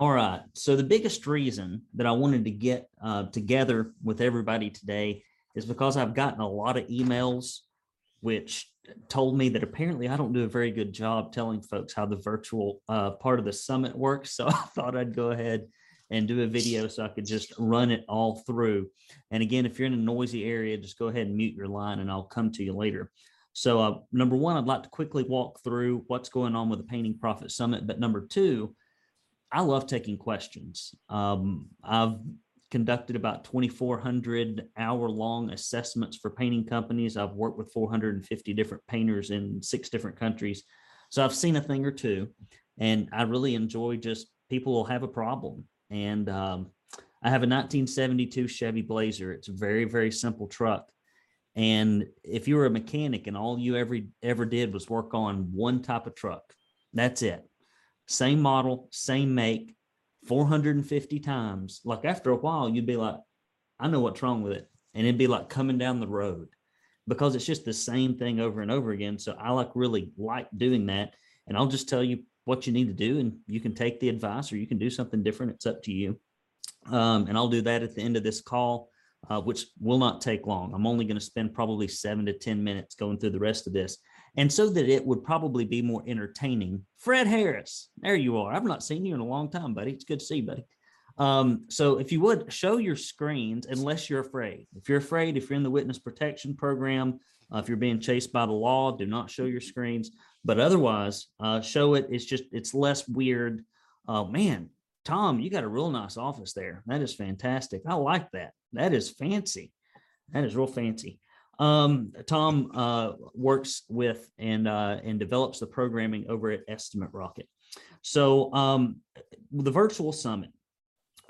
All right. So the biggest reason that I wanted to get uh, together with everybody today is because I've gotten a lot of emails which told me that apparently I don't do a very good job telling folks how the virtual uh, part of the summit works. So I thought I'd go ahead and do a video so I could just run it all through. And again, if you're in a noisy area, just go ahead and mute your line and I'll come to you later. So uh, number one, I'd like to quickly walk through what's going on with the Painting Profit Summit. But number two, I love taking questions. Um, I've conducted about 2,400 hour long assessments for painting companies. I've worked with 450 different painters in six different countries. So I've seen a thing or two, and I really enjoy just people will have a problem. And um, I have a 1972 Chevy Blazer. It's a very, very simple truck. And if you were a mechanic and all you ever ever did was work on one type of truck, that's it. Same model, same make, 450 times, like after a while, you'd be like, I know what's wrong with it. And it'd be like coming down the road because it's just the same thing over and over again. So I like really like doing that. And I'll just tell you what you need to do and you can take the advice or you can do something different. It's up to you. Um, and I'll do that at the end of this call, uh, which will not take long. I'm only going to spend probably seven to 10 minutes going through the rest of this. And so that it would probably be more entertaining. Fred Harris, there you are. I've not seen you in a long time, buddy. It's good to see you, buddy. Um, so if you would show your screens, unless you're afraid. If you're afraid, if you're in the witness protection program, uh, if you're being chased by the law, do not show your screens. But otherwise, uh, show it. It's just it's less weird. Oh man, Tom, you got a real nice office there. That is fantastic. I like that. That is fancy. That is real fancy. Um, Tom uh, works with and uh, and develops the programming over at Estimate Rocket. So um, the virtual summit.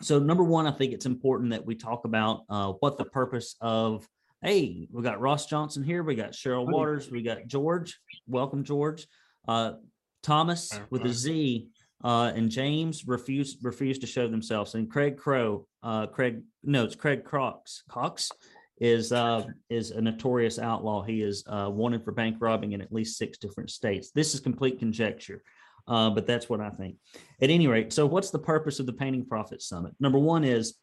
So number one, I think it's important that we talk about uh, what the purpose of. Hey, we got Ross Johnson here. We got Cheryl Waters. We got George. Welcome, George. Uh, Thomas with a Z uh, and James refused refused to show themselves. And Craig Crow, uh, Craig no, it's Craig Crox Cox is uh, is a notorious outlaw. He is uh, wanted for bank robbing in at least six different states. This is complete conjecture, uh, but that's what I think. At any rate, so what's the purpose of the Painting Profit Summit? Number one is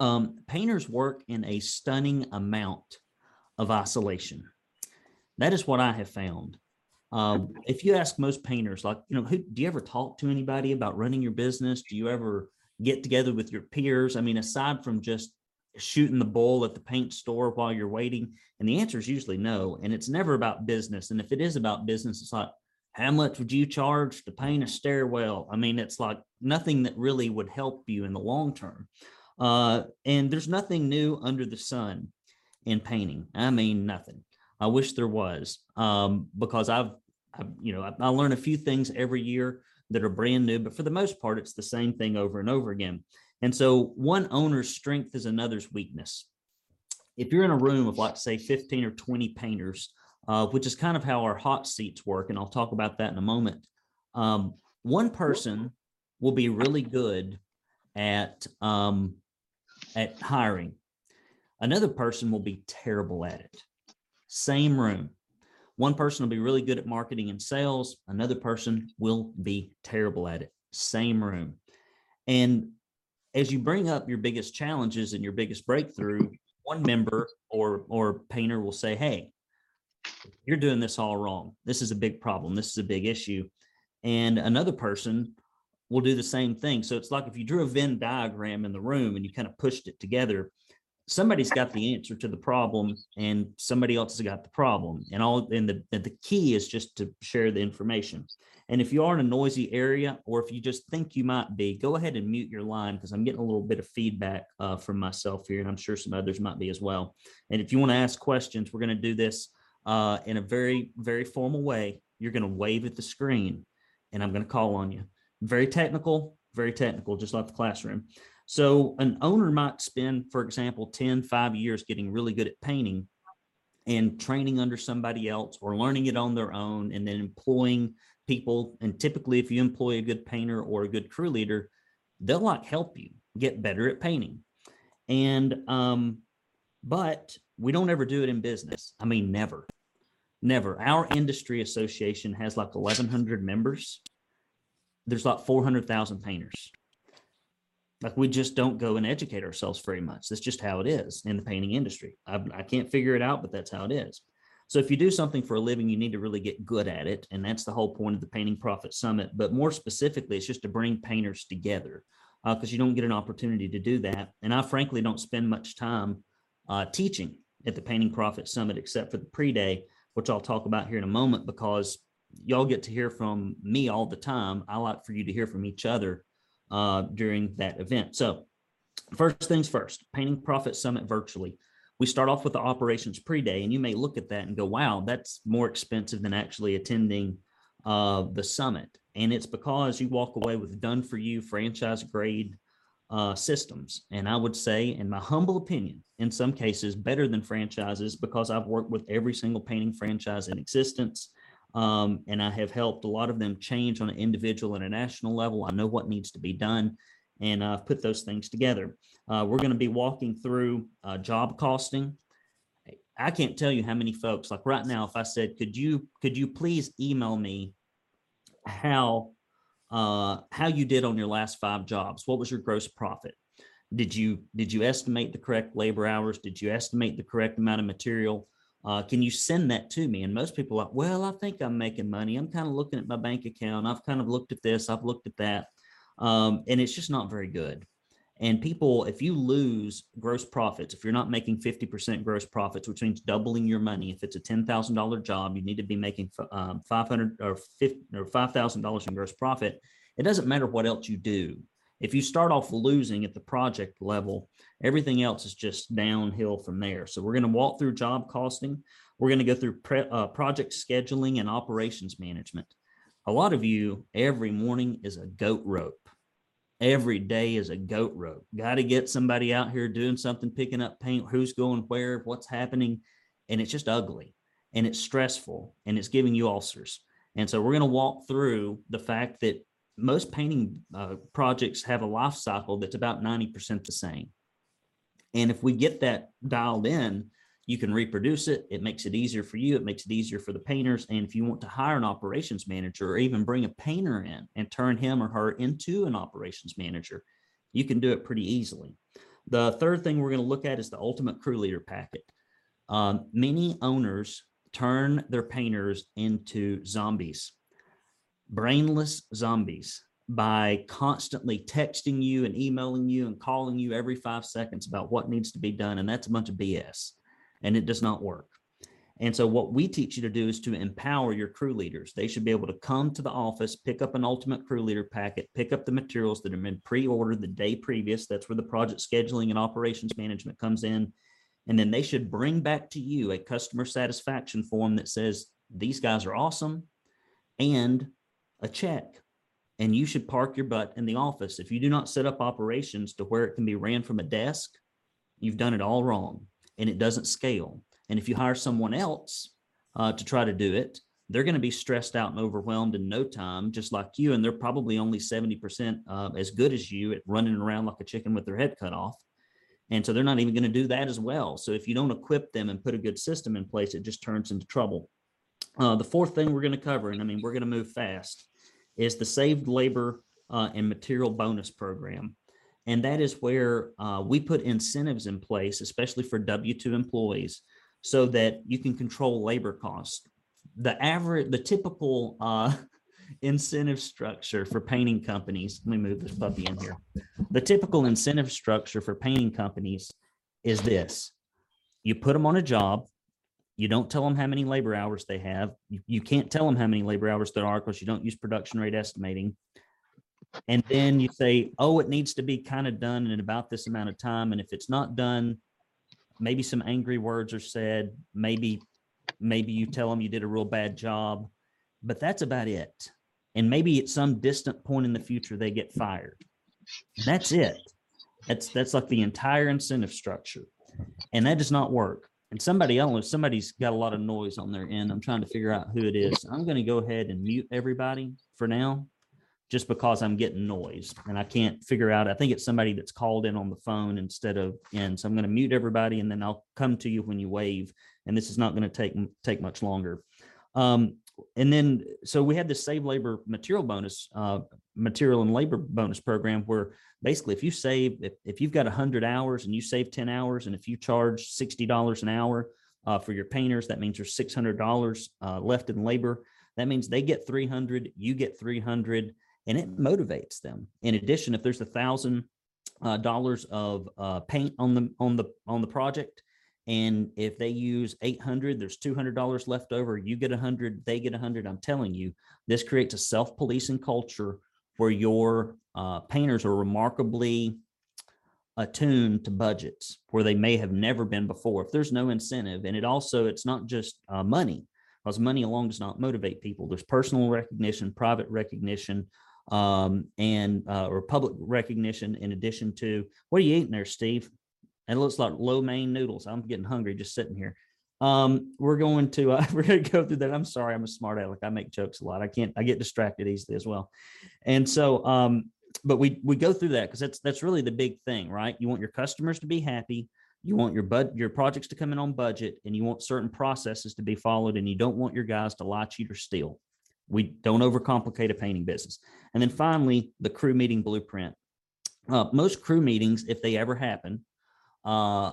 um, painters work in a stunning amount of isolation. That is what I have found. Um, if you ask most painters, like, you know, who, do you ever talk to anybody about running your business? Do you ever get together with your peers? I mean, aside from just shooting the bull at the paint store while you're waiting? And the answer is usually no. And it's never about business. And if it is about business, it's like, how much would you charge to paint a stairwell? I mean, it's like nothing that really would help you in the long term. Uh, and there's nothing new under the sun in painting. I mean, nothing. I wish there was um, because I've, I've, you know, I, I learn a few things every year that are brand new, but for the most part, it's the same thing over and over again. And so one owner's strength is another's weakness. If you're in a room of like say 15 or 20 painters, uh, which is kind of how our hot seats work, and I'll talk about that in a moment. Um, one person will be really good at um, at hiring. Another person will be terrible at it. Same room. One person will be really good at marketing and sales. Another person will be terrible at it. Same room. And as you bring up your biggest challenges and your biggest breakthrough, one member or or painter will say, "Hey, you're doing this all wrong. This is a big problem. This is a big issue." And another person will do the same thing. So it's like if you drew a Venn diagram in the room and you kind of pushed it together, somebody's got the answer to the problem and somebody else has got the problem. And all and the the key is just to share the information. And if you are in a noisy area, or if you just think you might be, go ahead and mute your line because I'm getting a little bit of feedback uh, from myself here, and I'm sure some others might be as well. And if you want to ask questions, we're going to do this uh, in a very, very formal way. You're going to wave at the screen, and I'm going to call on you. Very technical, very technical, just like the classroom. So an owner might spend, for example, 10, five years getting really good at painting and training under somebody else or learning it on their own and then employing people, and typically if you employ a good painter or a good crew leader, they'll like help you get better at painting. And, um, but we don't ever do it in business. I mean, never, never. Our industry association has like 1100 members. There's like 400,000 painters. Like we just don't go and educate ourselves very much. That's just how it is in the painting industry. I, I can't figure it out, but that's how it is. So if you do something for a living, you need to really get good at it. And that's the whole point of the Painting Profit Summit. But more specifically, it's just to bring painters together because uh, you don't get an opportunity to do that. And I frankly don't spend much time uh, teaching at the Painting Profit Summit except for the pre-day, which I'll talk about here in a moment because y'all get to hear from me all the time. I like for you to hear from each other uh, during that event. So first things first, Painting Profit Summit virtually. We start off with the operations pre-day and you may look at that and go wow that's more expensive than actually attending uh, the summit. And it's because you walk away with done for you franchise grade uh, systems. And i would say in my humble opinion in some cases better than franchises because i've worked with every single painting franchise in existence um, and i have helped a lot of them change on an individual and a national level i know what needs to be done and I've put those things together. Uh, we're going to be walking through uh, job costing. I can't tell you how many folks like right now. If I said, "Could you could you please email me how uh, how you did on your last five jobs? What was your gross profit? Did you did you estimate the correct labor hours? Did you estimate the correct amount of material? Uh, can you send that to me? And most people are like, well, I think I'm making money. I'm kind of looking at my bank account. I've kind of looked at this. I've looked at that um, and it's just not very good. And people, if you lose gross profits, if you're not making 50% gross profits, which means doubling your money, if it's a $10,000 job, you need to be making um, 500 or 50 or $5,000 in gross profit. It doesn't matter what else you do. If you start off losing at the project level, everything else is just downhill from there. So we're going to walk through job costing. We're going to go through pre, uh, project scheduling and operations management. A lot of you, every morning is a goat rope every day is a goat rope. Got to get somebody out here doing something, picking up paint, who's going where, what's happening. And it's just ugly and it's stressful and it's giving you ulcers. And so we're going to walk through the fact that most painting uh, projects have a life cycle that's about 90% the same. And if we get that dialed in, you can reproduce it. It makes it easier for you. It makes it easier for the painters. And if you want to hire an operations manager or even bring a painter in and turn him or her into an operations manager, you can do it pretty easily. The third thing we're going to look at is the ultimate crew leader packet. Um, many owners turn their painters into zombies, brainless zombies by constantly texting you and emailing you and calling you every five seconds about what needs to be done. And that's a bunch of BS and it does not work. And so, what we teach you to do is to empower your crew leaders. They should be able to come to the office, pick up an ultimate crew leader packet, pick up the materials that have been pre ordered the day previous. That's where the project scheduling and operations management comes in. And then they should bring back to you a customer satisfaction form that says, These guys are awesome, and a check. And you should park your butt in the office. If you do not set up operations to where it can be ran from a desk, you've done it all wrong and it doesn't scale. And if you hire someone else uh, to try to do it, they're going to be stressed out and overwhelmed in no time, just like you. And they're probably only 70% uh, as good as you at running around like a chicken with their head cut off. And so they're not even going to do that as well. So if you don't equip them and put a good system in place, it just turns into trouble. Uh, the fourth thing we're going to cover, and I mean, we're going to move fast, is the saved labor uh, and material bonus program. And that is where uh, we put incentives in place, especially for W 2 employees, so that you can control labor costs. The average, the typical uh, incentive structure for painting companies, let me move this puppy in here. The typical incentive structure for painting companies is this you put them on a job, you don't tell them how many labor hours they have. You, you can't tell them how many labor hours there are because you don't use production rate estimating and then you say, oh, it needs to be kind of done in about this amount of time. And if it's not done, maybe some angry words are said. Maybe, maybe you tell them you did a real bad job, but that's about it. And maybe at some distant point in the future, they get fired. That's it. That's that's like the entire incentive structure, and that does not work. And somebody I don't know, somebody's got a lot of noise on their end. I'm trying to figure out who it is. I'm going to go ahead and mute everybody for now just because I'm getting noise and I can't figure out. I think it's somebody that's called in on the phone instead of in. So I'm going to mute everybody and then I'll come to you when you wave. And this is not going to take take much longer. Um, and then so we had this save labor material bonus, uh, material and labor bonus program where basically if you save if, if you've got 100 hours and you save 10 hours and if you charge $60 an hour uh, for your painters that means there's $600 uh, left in labor. That means they get 300 you get 300 and it motivates them. In addition if there's a thousand uh, dollars of uh, paint on the on the on the project and if they use 800 there's $200 left over you get 100 they get 100 i'm telling you this creates a self-policing culture where your uh, painters are remarkably attuned to budgets where they may have never been before if there's no incentive. And it also it's not just uh, money because money alone does not motivate people. There's personal recognition private recognition um, and uh, or public recognition in addition to what are you eating there steve? It looks like lo mein noodles. I'm getting hungry just sitting here um, we're going to uh, we're going to go through that. I'm sorry, I'm a smart aleck. I make jokes a lot. I can't. I get distracted easily as well, and so um, but we we go through that because that's that's really the big thing, right? You want your customers to be happy. You want your bud your projects to come in on budget, and you want certain processes to be followed, and you don't want your guys to lie, cheat, or steal. We don't overcomplicate a painting business. And then finally, the crew meeting blueprint. Uh, most crew meetings, if they ever happen, uh,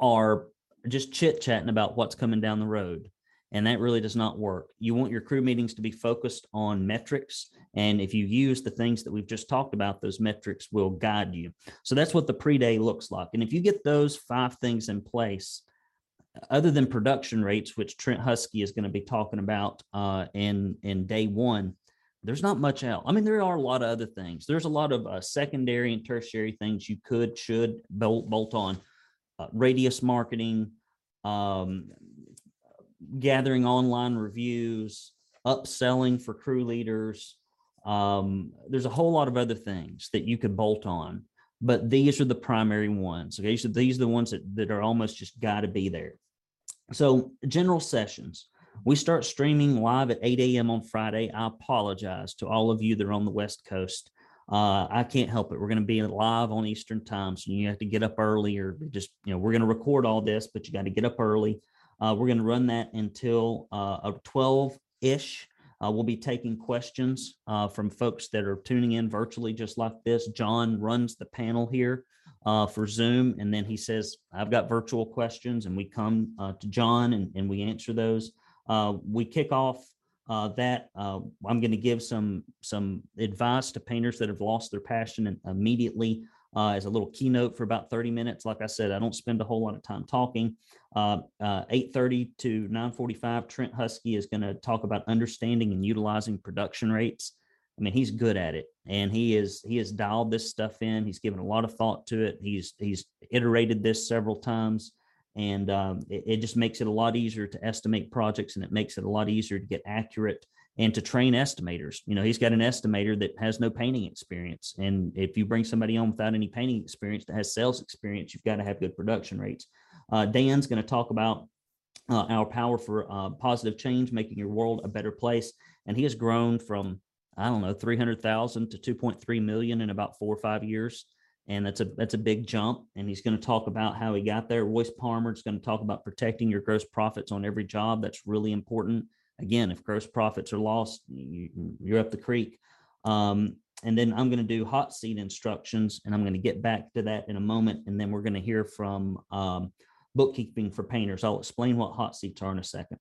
are just chit chatting about what's coming down the road. And that really does not work. You want your crew meetings to be focused on metrics. And if you use the things that we've just talked about, those metrics will guide you. So that's what the pre day looks like. And if you get those five things in place, other than production rates, which Trent Husky is going to be talking about uh, in, in day one, there's not much else. I mean, there are a lot of other things. There's a lot of uh, secondary and tertiary things you could, should bolt, bolt on uh, radius marketing, um, gathering online reviews, upselling for crew leaders. Um, there's a whole lot of other things that you could bolt on, but these are the primary ones. Okay, so these are the ones that, that are almost just got to be there. So, general sessions. We start streaming live at 8 a.m. on Friday. I apologize to all of you that are on the West Coast. Uh, I can't help it. We're going to be live on Eastern time, so you have to get up early, or just you know we're going to record all this, but you got to get up early. Uh, we're going to run that until uh, 12 ish. Uh, we'll be taking questions uh, from folks that are tuning in virtually, just like this. John runs the panel here uh, for Zoom, and then he says, "I've got virtual questions," and we come uh, to John and, and we answer those. Uh, we kick off uh, that uh, I'm going to give some some advice to painters that have lost their passion immediately uh, as a little keynote for about 30 minutes. Like I said, I don't spend a whole lot of time talking. 8:30 uh, to 9:45, Trent Husky is going to talk about understanding and utilizing production rates. I mean, he's good at it, and he is he has dialed this stuff in. He's given a lot of thought to it. He's he's iterated this several times and um, it, it, just makes it a lot easier to estimate projects and it makes it a lot easier to get accurate and to train estimators. You know he's got an estimator that has no painting experience and if you bring somebody on without any painting experience that has sales experience you've got to have good production rates. Uh, dan's going to talk about uh, our power for uh, positive change making your world a better place. And he has grown from i don't know 300000 to 2.3 million in about four or five years and that's a that's a big jump. And he's going to talk about how he got there. Royce Palmer is going to talk about protecting your gross profits on every job. That's really important. Again, if gross profits are lost, you, are up the creek. Um, and then I'm going to do hot seat instructions, and I'm going to get back to that in a moment. And then we're going to hear from um, bookkeeping for painters. I'll explain what hot seats are in a second.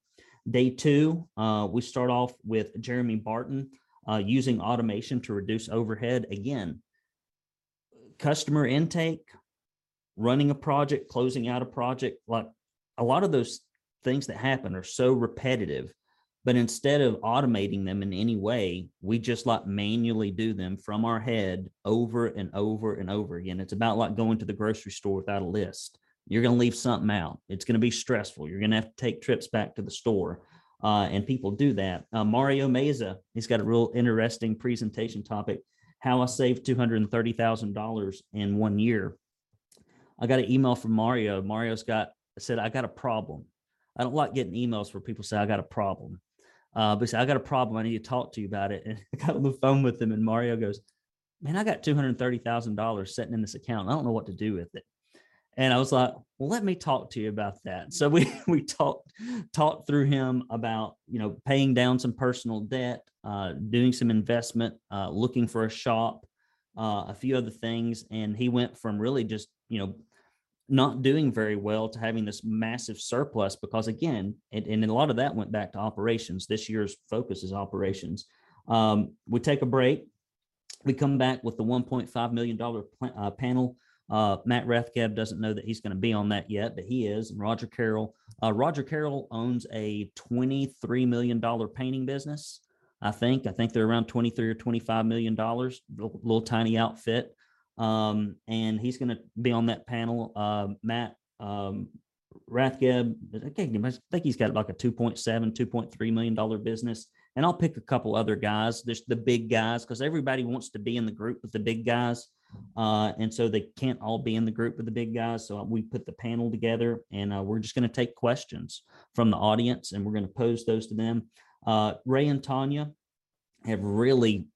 Day two, uh, we start off with Jeremy Barton uh, using automation to reduce overhead. Again, customer intake, running a project, closing out a project, like a lot of those things that happen are so repetitive. But instead of automating them in any way, we just like manually do them from our head over and over and over again. It's about like going to the grocery store without a list. You're going to leave something out. It's going to be stressful. You're going to have to take trips back to the store. Uh, and people do that. Uh, Mario Meza, he's got a real interesting presentation topic how I saved $230,000 in one year. I got an email from Mario. Mario's got said, I got a problem. I don't like getting emails where people say, I got a problem. Uh, but he said, I got a problem. I need to talk to you about it. And I got on the phone with him, and Mario goes, Man, I got $230,000 sitting in this account. I don't know what to do with it. And I was like, well, let me talk to you about that. So we we talked talked through him about you know paying down some personal debt, uh, doing some investment, uh, looking for a shop, uh, a few other things, and he went from really just you know not doing very well to having this massive surplus because again, and, and a lot of that went back to operations. This year's focus is operations. Um, we take a break. We come back with the 1.5 million dollar uh, panel uh, Matt Rathgeb doesn't know that he's going to be on that yet, but he is. And Roger Carroll. Uh, Roger Carroll owns a $23 million painting business. I think. I think they're around 23 or 25 million dollars, little, little, tiny outfit. Um, and he's going to be on that panel. Uh, Matt um, Rathgeb, I think he's got like a 2.7, 2.3 million dollar business. And I'll pick a couple other guys. There's the big guys because everybody wants to be in the group with the big guys. Uh, and so they can't all be in the group with the big guys. So we put the panel together and uh, we're just going to take questions from the audience and we're going to pose those to them. Uh, Ray and Tanya have really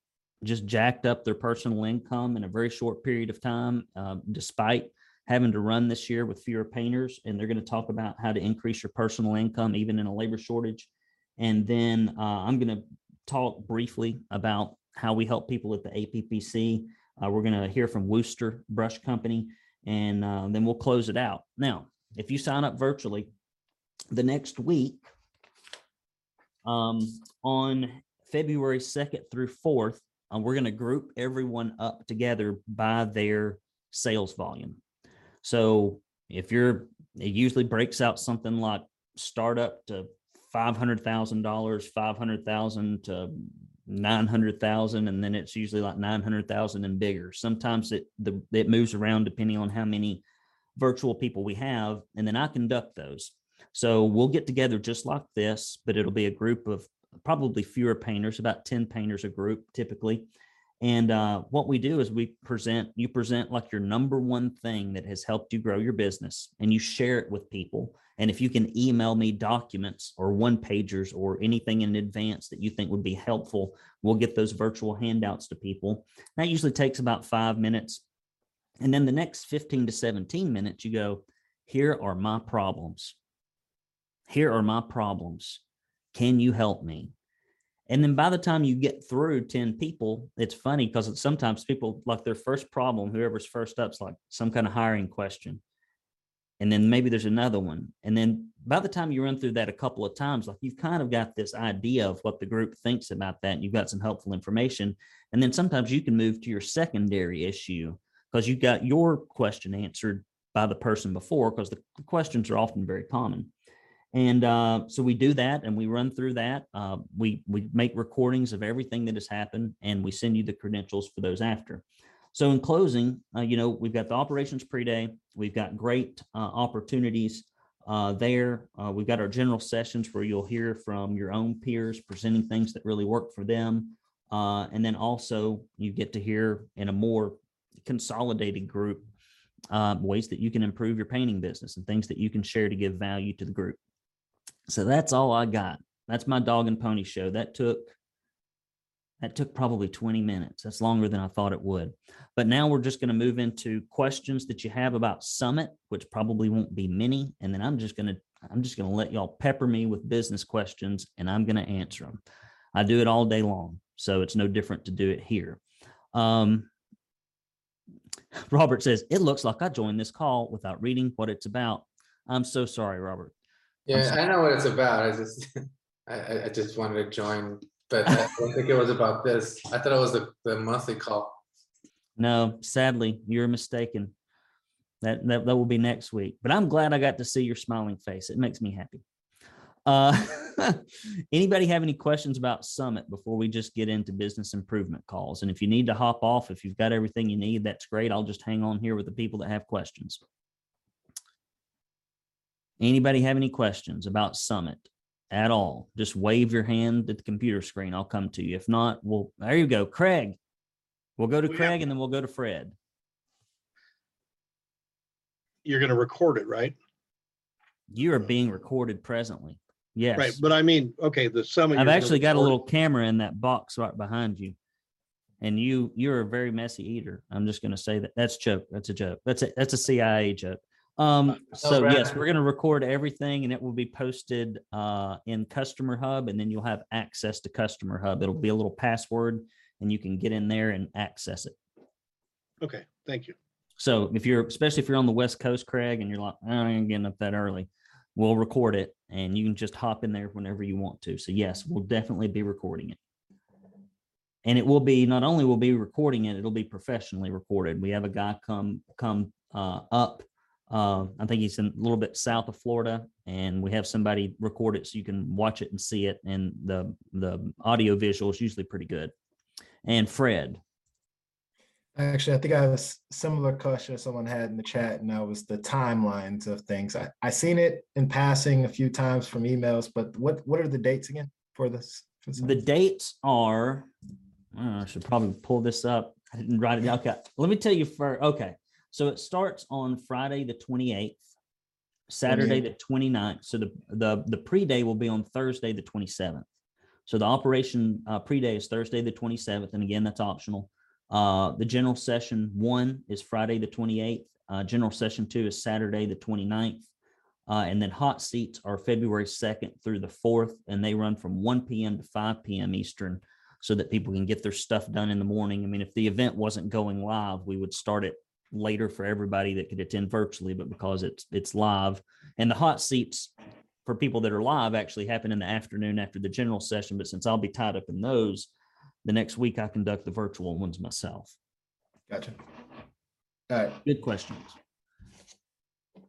just jacked up their personal income in a very short period of time, uh, despite having to run this year with fewer painters. And they're going to talk about how to increase your personal income, even in a labor shortage. And then uh, I'm going to talk briefly about how we help people at the APPC uh, we're going to hear from Wooster Brush Company, and uh, then we'll close it out. Now, if you sign up virtually, the next week um, on February 2nd through 4th, uh, we're going to group everyone up together by their sales volume. So if you're, it usually breaks out something like startup to $500,000, 500,000 to 900,000 and then it's usually like 900,000 and bigger. Sometimes it the it moves around depending on how many virtual people we have and then I conduct those. So we'll get together just like this, but it'll be a group of probably fewer painters, about 10 painters a group typically. And uh, what we do is we present, you present like your number one thing that has helped you grow your business and you share it with people. And if you can email me documents or one pagers or anything in advance that you think would be helpful, we'll get those virtual handouts to people. That usually takes about five minutes. And then the next 15 to 17 minutes, you go, here are my problems. Here are my problems. Can you help me? And then by the time you get through 10 people, it's funny because sometimes people like their first problem, whoever's first up's like some kind of hiring question. And then maybe there's another one. And then by the time you run through that a couple of times, like you've kind of got this idea of what the group thinks about that. And you've got some helpful information. And then sometimes you can move to your secondary issue because you got your question answered by the person before, because the questions are often very common. And uh, so we do that and we run through that. Uh, we, we make recordings of everything that has happened and we send you the credentials for those after. So in closing, uh, you know, we've got the operations pre-day. We've got great uh, opportunities uh, there. Uh, we've got our general sessions where you'll hear from your own peers presenting things that really work for them. and then also you get to hear in a more consolidated group ways that you can improve your painting business and things that you can share to give value to the group. So that's all I got. That's my dog and pony show. That took that took probably 20 minutes. That's longer than I thought it would. But now we're just going to move into questions that you have about Summit, which probably won't be many. And then I'm just going to I'm just going to let y'all pepper me with business questions and I'm going to answer them. I do it all day long, so it's no different to do it here. Um, Robert says, It looks like I joined this call without reading what it's about. I'm so sorry, Robert. Yeah, I know what it's about. I just, I, I just wanted to join, but I don't think it was about this. I thought it was the, the monthly call. No, sadly, you're mistaken. That, that that will be next week. But I'm glad I got to see your smiling face. It makes me happy. Uh, anybody have any questions about Summit before we just get into business improvement calls? And if you need to hop off, if you've got everything you need, that's great. I'll just hang on here with the people that have questions. Anybody have any questions about Summit at all? Just wave your hand at the computer screen. I'll come to you. If not, we'll, there you go. Craig. We'll go to We Craig have- and then we'll go to Fred. You're gonna record it, right? You are being recorded presently. Yes. Right, but I mean, okay, the summit. I've you're gonna actually got a record- little camera in that box right behind you. And you, you're a very messy eater. I'm just going to say that that's joke. That's a joke. That's a, that's a CIA joke. Um, so yes, we're gonna record everything and it will be posted uh in Customer Hub and then you'll have access to Customer Hub. It'll be a little password and you can get in there and access it. Okay, thank you. So if you're, especially if you're on the West Coast, Craig, and you're like, I ain't getting up that early, we'll record it and you can just hop in there whenever you want to. So yes, we'll definitely be recording it. And it will be, not only will be recording it, it'll be professionally recorded. We have a guy come, come uh, up. Uh, I think he's in a little bit south of Florida and we have somebody record it so you can watch it and see it. And the, the audio visual is usually pretty good. And Fred, Actually, I think I have a similar question someone had in the chat, and that was the timelines of things. I, I seen it in passing a few times from emails, but what, what are the dates again for this? for this The dates are, uh, I should probably pull this up. I didn't write it down. Okay, let me tell you for, okay. So it starts on Friday, the twenty-eighth, Saturday, the 29th. So the, the, the pre-day will be on Thursday, the twenty-seventh. So the operation, uh, pre-day is Thursday, the twenty-seventh, and again, that's optional. Uh, the general session one is Friday, the twenty-eighth. Uh, general session two is Saturday, the 29th. Uh, and then hot seats are February second through the fourth, and they run from one PM to five PM Eastern so that people can get their stuff done in the morning. I mean, if the event wasn't going live, we would start it later for everybody that could attend virtually, but because it's it's live and the hot seats for people that are live actually happen in the afternoon after the general session. But since I'll be tied up in those, the next week I conduct the virtual ones myself. Gotcha. All right, Good questions.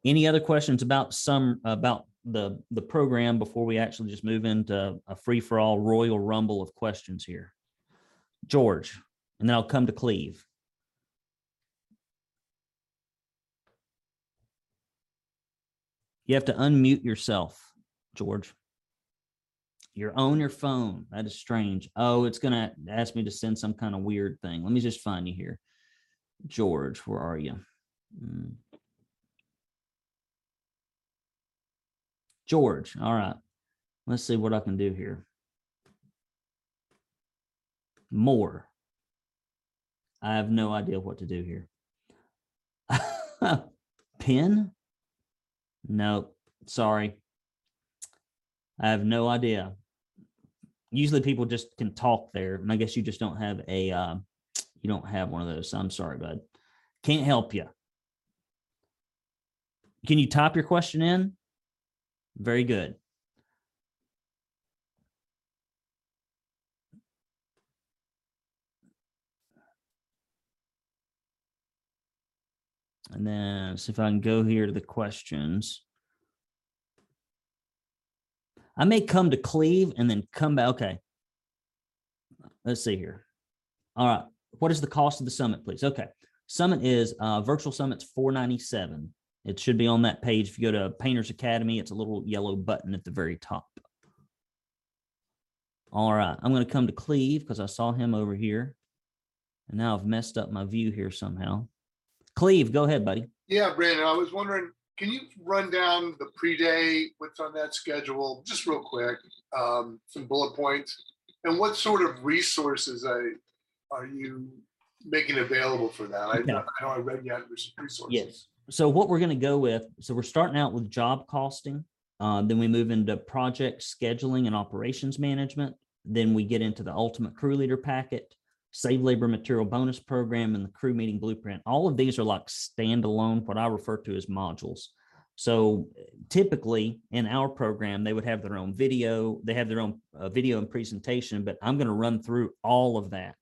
Any other questions about some, about the, the program before we actually just move into a free-for-all royal rumble of questions here? George, and then I'll come to Cleve. You have to unmute yourself, George. You're on your phone. That is strange. Oh, it's gonna ask me to send some kind of weird thing. Let me just find you here. George, where are you? Hmm. George, all right. Let's see what I can do here. More. I have no idea what to do here. Pin? No, sorry. I have no idea. Usually people just can talk there, and I guess you just don't have a uh, you don't have one of those. I'm sorry, bud. Can't help you. Can you type your question in? Very good. And then see if I can go here to the questions. I may come to Cleve and then come back. Okay. Let's see here. All right. What is the cost of the summit, please? Okay. Summit is uh, virtual summit's 497. It should be on that page. If you go to Painters Academy, it's a little yellow button at the very top. All right. I'm going to come to Cleve because I saw him over here. And now I've messed up my view here somehow. Cleve, go ahead, buddy. Yeah, Brandon, I was wondering, can you run down the pre-day, what's on that schedule, just real quick, um, some bullet points? And what sort of resources I, are you making available for that? I know I know I read yet, there's some resources. Yes. So what we're going to go with, so we're starting out with job costing. Uh, then we move into project scheduling and operations management. Then we get into the ultimate crew leader packet, save labor material bonus program, and the crew meeting blueprint. All of these are like standalone, what I refer to as modules. So typically in our program, they would have their own video, they have their own uh, video and presentation, but I'm going to run through all of that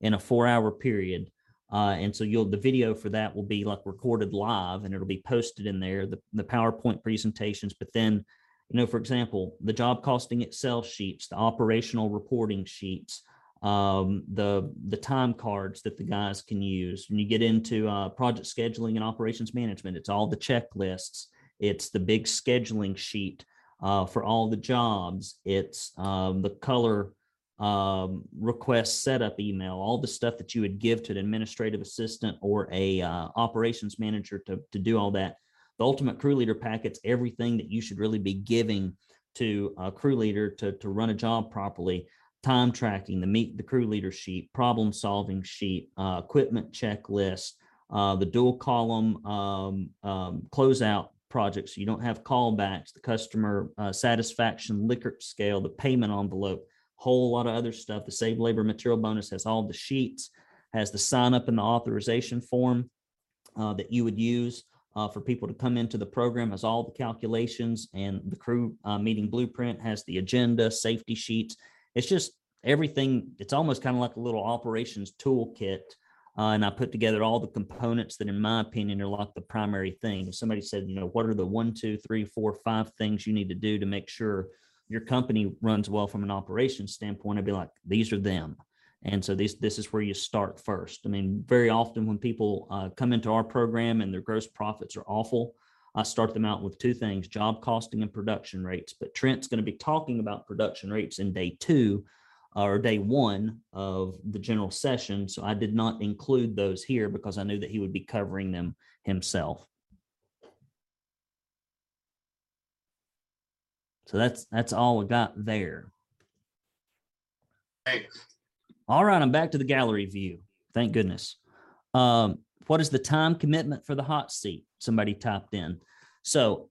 in a four hour period. Uh, and so you'll, the video for that will be like recorded live and it'll be posted in there, the, the PowerPoint presentations. But then, you know, for example, the job costing Excel sheets, the operational reporting sheets, um, the, the time cards that the guys can use. When you get into uh, project scheduling and operations management, it's all the checklists. It's the big scheduling sheet uh, for all the jobs. It's um, the color um, request setup email, all the stuff that you would give to an administrative assistant or a uh, operations manager to, to do all that. The ultimate crew leader packets, everything that you should really be giving to a crew leader to, to run a job properly. Time tracking, the meet the crew leader sheet, problem solving sheet, uh, equipment checklist, uh, the dual column um, um, closeout projects. You don't have callbacks, the customer uh, satisfaction Likert scale, the payment envelope, whole lot of other stuff. The save labor material bonus has all the sheets, has the sign up and the authorization form uh, that you would use uh, for people to come into the program, has all the calculations, and the crew uh, meeting blueprint has the agenda, safety sheets. It's just everything. It's almost kind of like a little operations toolkit. Uh, and I put together all the components that, in my opinion, are like the primary thing. If somebody said, you know, what are the one, two, three, four, five things you need to do to make sure your company runs well from an operations standpoint, I'd be like, these are them. And so this this is where you start first. I mean, very often when people uh, come into our program and their gross profits are awful, I start them out with two things: job costing and production rates. But Trent's going to be talking about production rates in day two uh, or day one of the general session. So I did not include those here because I knew that he would be covering them himself. So that's that's all we got there. Thanks. All right, I'm back to the gallery view. Thank goodness. Um, what is the time commitment for the hot seat? Somebody typed in. So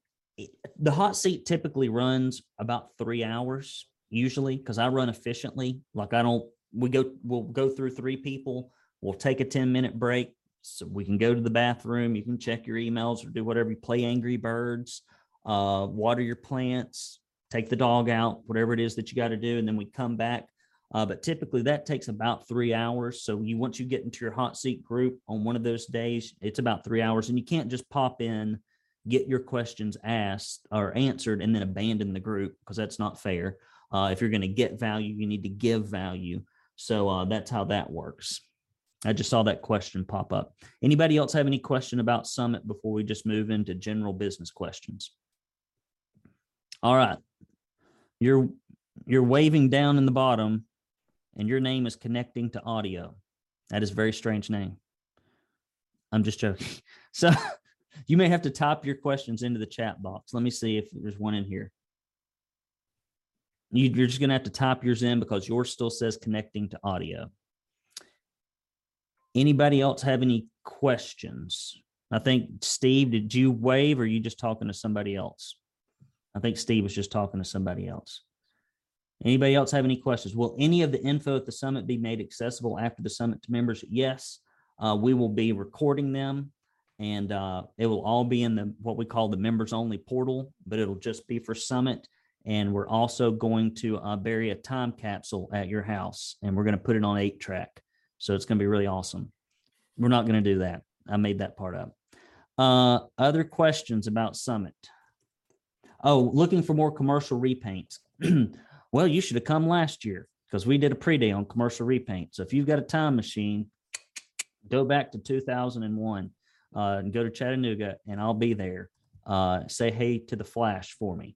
the hot seat typically runs about three hours usually because I run efficiently. Like I don't, we go, we'll go through three people. We'll take a 10 minute break. So we can go to the bathroom. You can check your emails or do whatever you play Angry Birds, uh, water your plants, take the dog out, whatever it is that you got to do. And then we come back. Uh, but typically that takes about three hours. So you once you get into your hot seat group on one of those days, it's about three hours, and you can't just pop in, get your questions asked or answered, and then abandon the group because that's not fair. Uh, if you're going to get value, you need to give value. So uh, that's how that works. I just saw that question pop up. Anybody else have any question about Summit before we just move into general business questions? All right. You're you're waving down in the bottom and your name is connecting to audio. That is a very strange name. I'm just joking. So you may have to type your questions into the chat box. Let me see if there's one in here. You, you're just going to have to type yours in because yours still says connecting to audio. Anybody else have any questions? I think Steve, did you wave or you just talking to somebody else? I think Steve was just talking to somebody else. Anybody else have any questions? Will any of the info at the summit be made accessible after the summit to members? Yes, uh, we will be recording them and uh, it will all be in the what we call the members only portal, but it'll just be for summit. And we're also going to uh, bury a time capsule at your house and we're going to put it on eight track. So it's going to be really awesome. We're not going to do that. I made that part up. Uh, other questions about summit? Oh, looking for more commercial repaints. well, you should have come last year because we did a pre-day on commercial repaint. So if you've got a time machine, go back to 2001 uh, and go to Chattanooga and I'll be there. Uh, say hey to the Flash for me.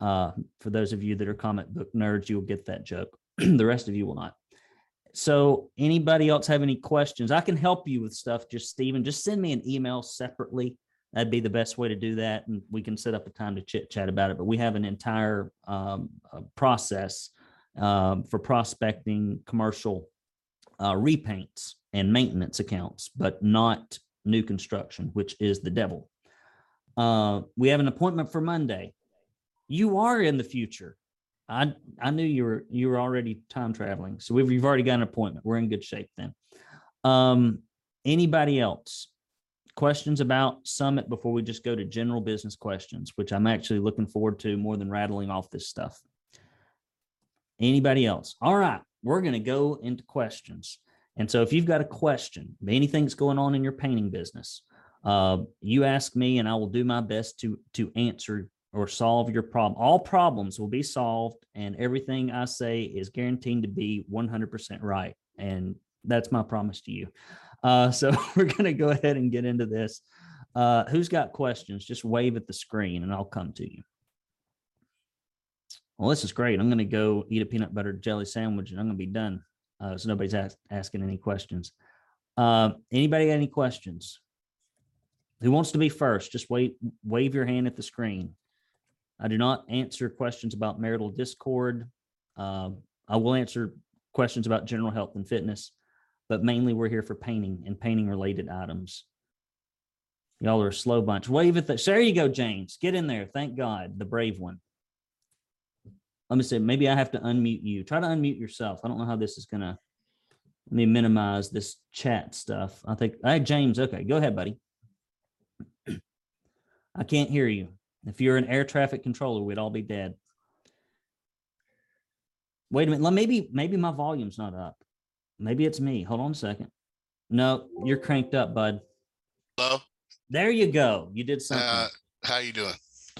Uh, for those of you that are comic book nerds, you'll get that joke. the rest of you will not. So anybody else have any questions? I can help you with stuff. Just Stephen, just send me an email separately. That'd be the best way to do that, and we can set up a time to chit chat about it. But we have an entire um, uh, process um, for prospecting commercial uh, repaints and maintenance accounts, but not new construction, which is the devil. Uh, we have an appointment for Monday. You are in the future. I I knew you were you were already time traveling, so we've you've already got an appointment. We're in good shape then. Um, anybody else? Questions about Summit before we just go to general business questions, which I'm actually looking forward to more than rattling off this stuff. Anybody else? All right, we're going to go into questions. And so if you've got a question, anything that's going on in your painting business, uh, you ask me and I will do my best to to answer or solve your problem. All problems will be solved and everything I say is guaranteed to be 100% right. And that's my promise to you. Uh, so we're going to go ahead and get into this. Uh, who's got questions? Just wave at the screen and I'll come to you. Well, this is great. I'm going to go eat a peanut butter jelly sandwich and I'm going to be done. Uh, so nobody's ask, asking any questions. Uh, anybody got any questions? Who wants to be first? Just wait, wave your hand at the screen. I do not answer questions about marital discord. Uh, I will answer questions about general health and fitness. But mainly we're here for painting and painting related items. Y'all are a slow bunch. Wave at the, there you go, James. Get in there. Thank God, the brave one. Let me see, maybe I have to unmute you. Try to unmute yourself. I don't know how this is gonna, let me minimize this chat stuff. I think, hey, James, okay, go ahead, buddy. I can't hear you. If you're an air traffic controller, we'd all be dead. Wait a minute, maybe, maybe my volume's not up. Maybe it's me. Hold on a second. No, you're cranked up, bud. Hello, There you go. You did uh, something. how you doing?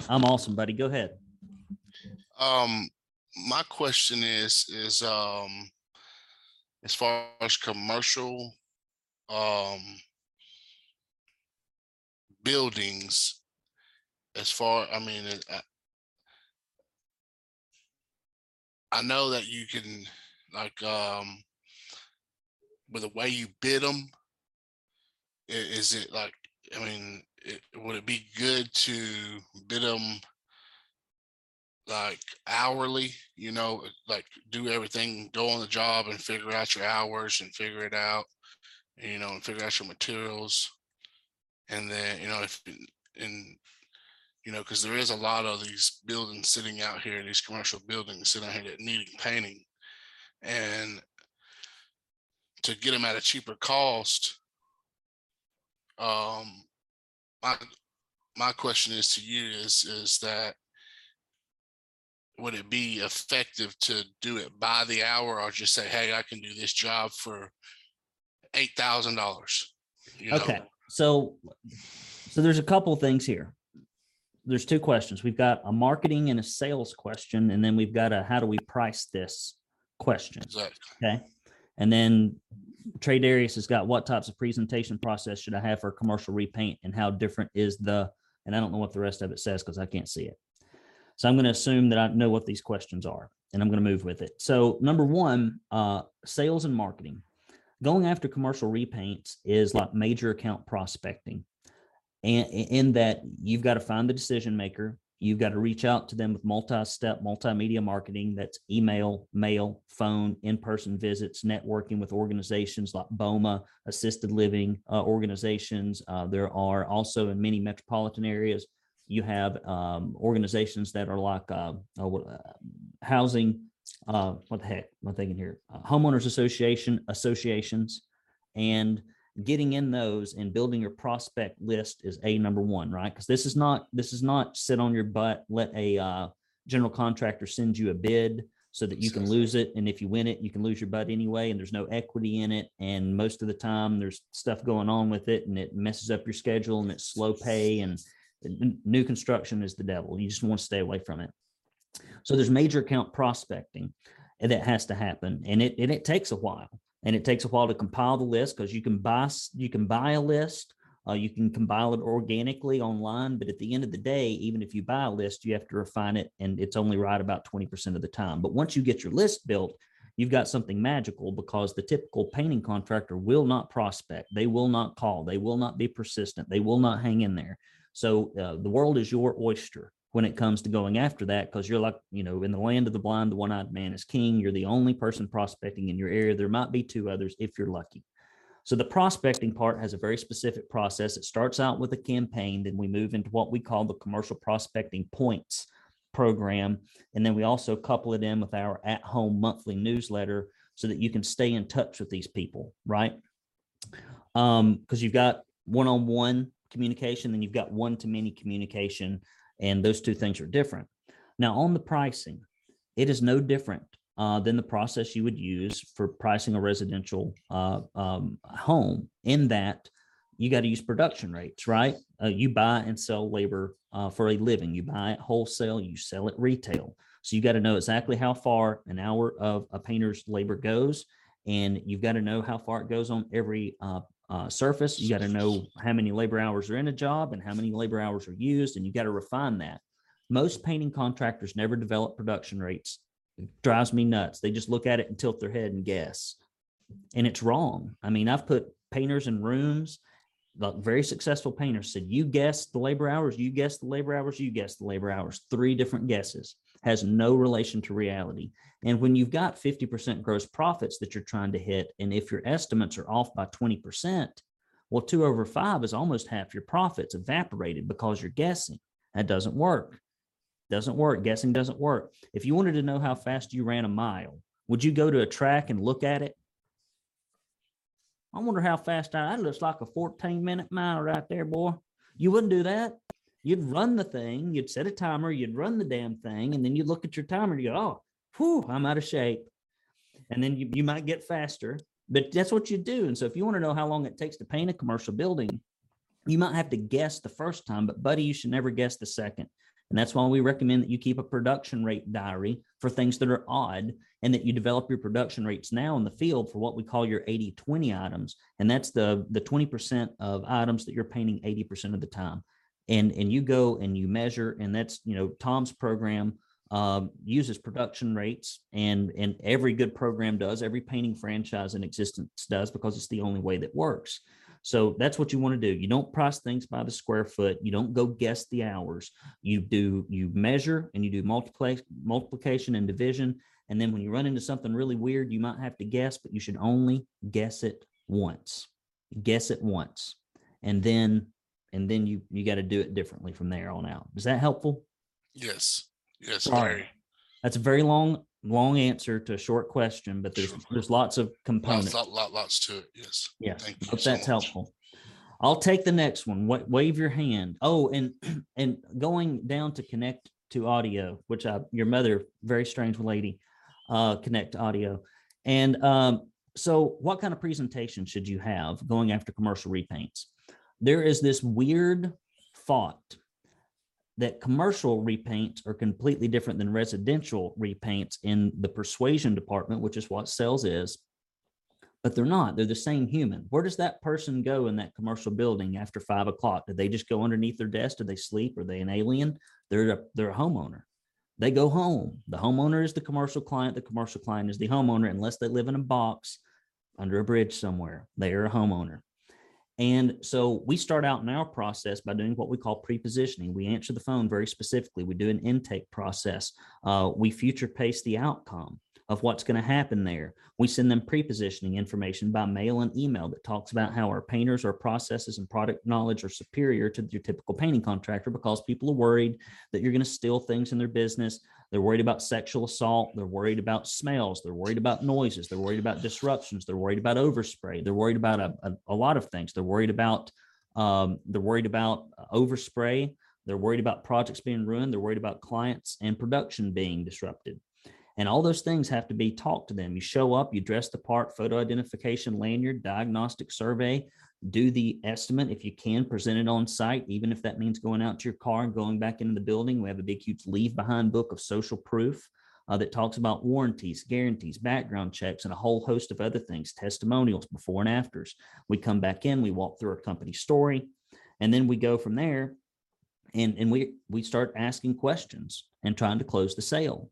I'm awesome, buddy. Go ahead. Um, my question is, is, um, as far as commercial, um, buildings, as far, I mean, I, I know that you can, like, um, with the way you bid them, is it like, I mean, it, would it be good to bid them like hourly, you know, like do everything, go on the job and figure out your hours and figure it out, you know, and figure out your materials. And then, you know, if, and, you know, because there is a lot of these buildings sitting out here, these commercial buildings sitting out here that needing painting. And to get them at a cheaper cost, um, my, my question is to you is, is that would it be effective to do it by the hour or just say, hey, I can do this job for eight thousand dollars? Okay, so, so there's a couple things here. There's two questions. We've got a marketing and a sales question, and then we've got a how do we price this question? Exactly. Okay. And then Trey Darius has got what types of presentation process should I have for commercial repaint and how different is the, and I don't know what the rest of it says because I can't see it. So I'm going to assume that I know what these questions are and I'm going to move with it. So number one, uh, sales and marketing. Going after commercial repaints is like major account prospecting. And in that you've got to find the decision maker, You've got to reach out to them with multi-step, multimedia marketing. That's email, mail, phone, in-person visits, networking with organizations like BOMA, assisted living uh, organizations. Uh, there are also in many metropolitan areas, you have um, organizations that are like uh, uh, uh, housing. Uh, what the heck? Am I thinking here? Homeowners association associations, and getting in those and building your prospect list is a number one, right? Because this is not this is not sit on your butt, let a uh, general contractor send you a bid so that you can lose it, and if you win it, you can lose your butt anyway, and there's no equity in it, and most of the time there's stuff going on with it, and it messes up your schedule, and it's slow pay, and new construction is the devil. You just want to stay away from it. So there's major account prospecting that has to happen, and it and it takes a while and it takes a while to compile the list because you can buy you can buy a list uh, you can compile it organically online but at the end of the day even if you buy a list you have to refine it and it's only right about 20% of the time. But once you get your list built you've got something magical because the typical painting contractor will not prospect they will not call they will not be persistent they will not hang in there. So uh, the world is your oyster when it comes to going after that because you're like you know in the land of the blind the one-eyed man is king. You're the only person prospecting in your area. There might be two others if you're lucky. So the prospecting part has a very specific process. It starts out with a campaign then we move into what we call the commercial prospecting points program and then we also couple it in with our at-home monthly newsletter so that you can stay in touch with these people right? Um because you've got one-on-one communication then you've got one-to-many communication and those two things are different. Now, on the pricing, it is no different uh, than the process you would use for pricing a residential uh, um, home, in that you got to use production rates, right? Uh, you buy and sell labor uh, for a living. You buy it wholesale, you sell it retail. So you got to know exactly how far an hour of a painter's labor goes, and you've got to know how far it goes on every uh, surface. You got to know how many labor hours are in a job and how many labor hours are used, and you got to refine that. Most painting contractors never develop production rates. It drives me nuts. They just look at it and tilt their head and guess, and it's wrong. I mean, I've put painters in rooms. The very successful painters said, "You guess the labor hours. You guess the labor hours. You guess the labor hours." Three different guesses. Has no relation to reality. And when you've got 50% gross profits that you're trying to hit, and if your estimates are off by 20%, well, two over five is almost half your profits evaporated because you're guessing. That doesn't work. Doesn't work. Guessing doesn't work. If you wanted to know how fast you ran a mile, would you go to a track and look at it? I wonder how fast I, that looks like a 14 minute mile right there, boy. You wouldn't do that. You'd run the thing, you'd set a timer, you'd run the damn thing, and then you look at your timer and you go, oh, whew, I'm out of shape. And then you, you might get faster, but that's what you do. And so if you want to know how long it takes to paint a commercial building, you might have to guess the first time, but buddy, you should never guess the second. And that's why we recommend that you keep a production rate diary for things that are odd and that you develop your production rates now in the field for what we call your 80 20 items. And that's the, the 20% of items that you're painting 80% of the time. And, and you go and you measure, and that's, you know, Tom's program um, uses production rates and and every good program does every painting franchise in existence does because it's the only way that works. So that's what you want to do. You don't price things by the square foot. You don't go guess the hours. You do you measure and you do multiply multiplication and division and then when you run into something really weird you might have to guess but you should only guess it once. Guess it once. And then and then you you got to do it differently from there on out is that helpful Yes, yes, Sorry. very. that's a very long, long answer to a short question, but there's Sure. there's lots of components. lot, lot, lots to it. Yes. Yes, Thank you hope so that's much. helpful. I'll take the next one. Wa- Wave your hand. Oh, and and going down to connect to audio, which I your mother, very strange lady, uh, connect to audio. And um, so what kind of presentation should you have going after commercial repaints? There is this weird thought that commercial repaints are completely different than residential repaints in the persuasion department, which is what sales is. But they're not. They're the same human. Where does that person go in that commercial building after five o'clock? Do they just go underneath their desk? Do they sleep? Are they an alien? They're a, they're a homeowner. They go home. The homeowner is the commercial client. The commercial client is the homeowner, unless they live in a box under a bridge somewhere. They are a homeowner. And so we start out in our process by doing what we call pre-positioning. We answer the phone very specifically. We do an intake process. Uh, we future pace the outcome of what's going to happen there. We send them pre-positioning information by mail and email that talks about how our painters, our processes, and product knowledge are superior to your typical painting contractor because people are worried that you're going to steal things in their business. They're worried about sexual assault. They're worried about smells. They're worried about noises. They're worried about disruptions. They're worried about overspray. They're worried about a, a, a lot of things. They're worried about um, they're worried about overspray. They're worried about projects being ruined. They're worried about clients and production being disrupted. And all those things have to be talked to them. You show up, you dress the part, photo identification, lanyard, diagnostic survey, do the estimate if you can, present it on site, even if that means going out to your car and going back into the building. We have a big, huge leave behind book of social proof uh, that talks about warranties, guarantees, background checks, and a whole host of other things, testimonials before and afters. We come back in, we walk through our company story, and then we go from there and, and we, we start asking questions and trying to close the sale.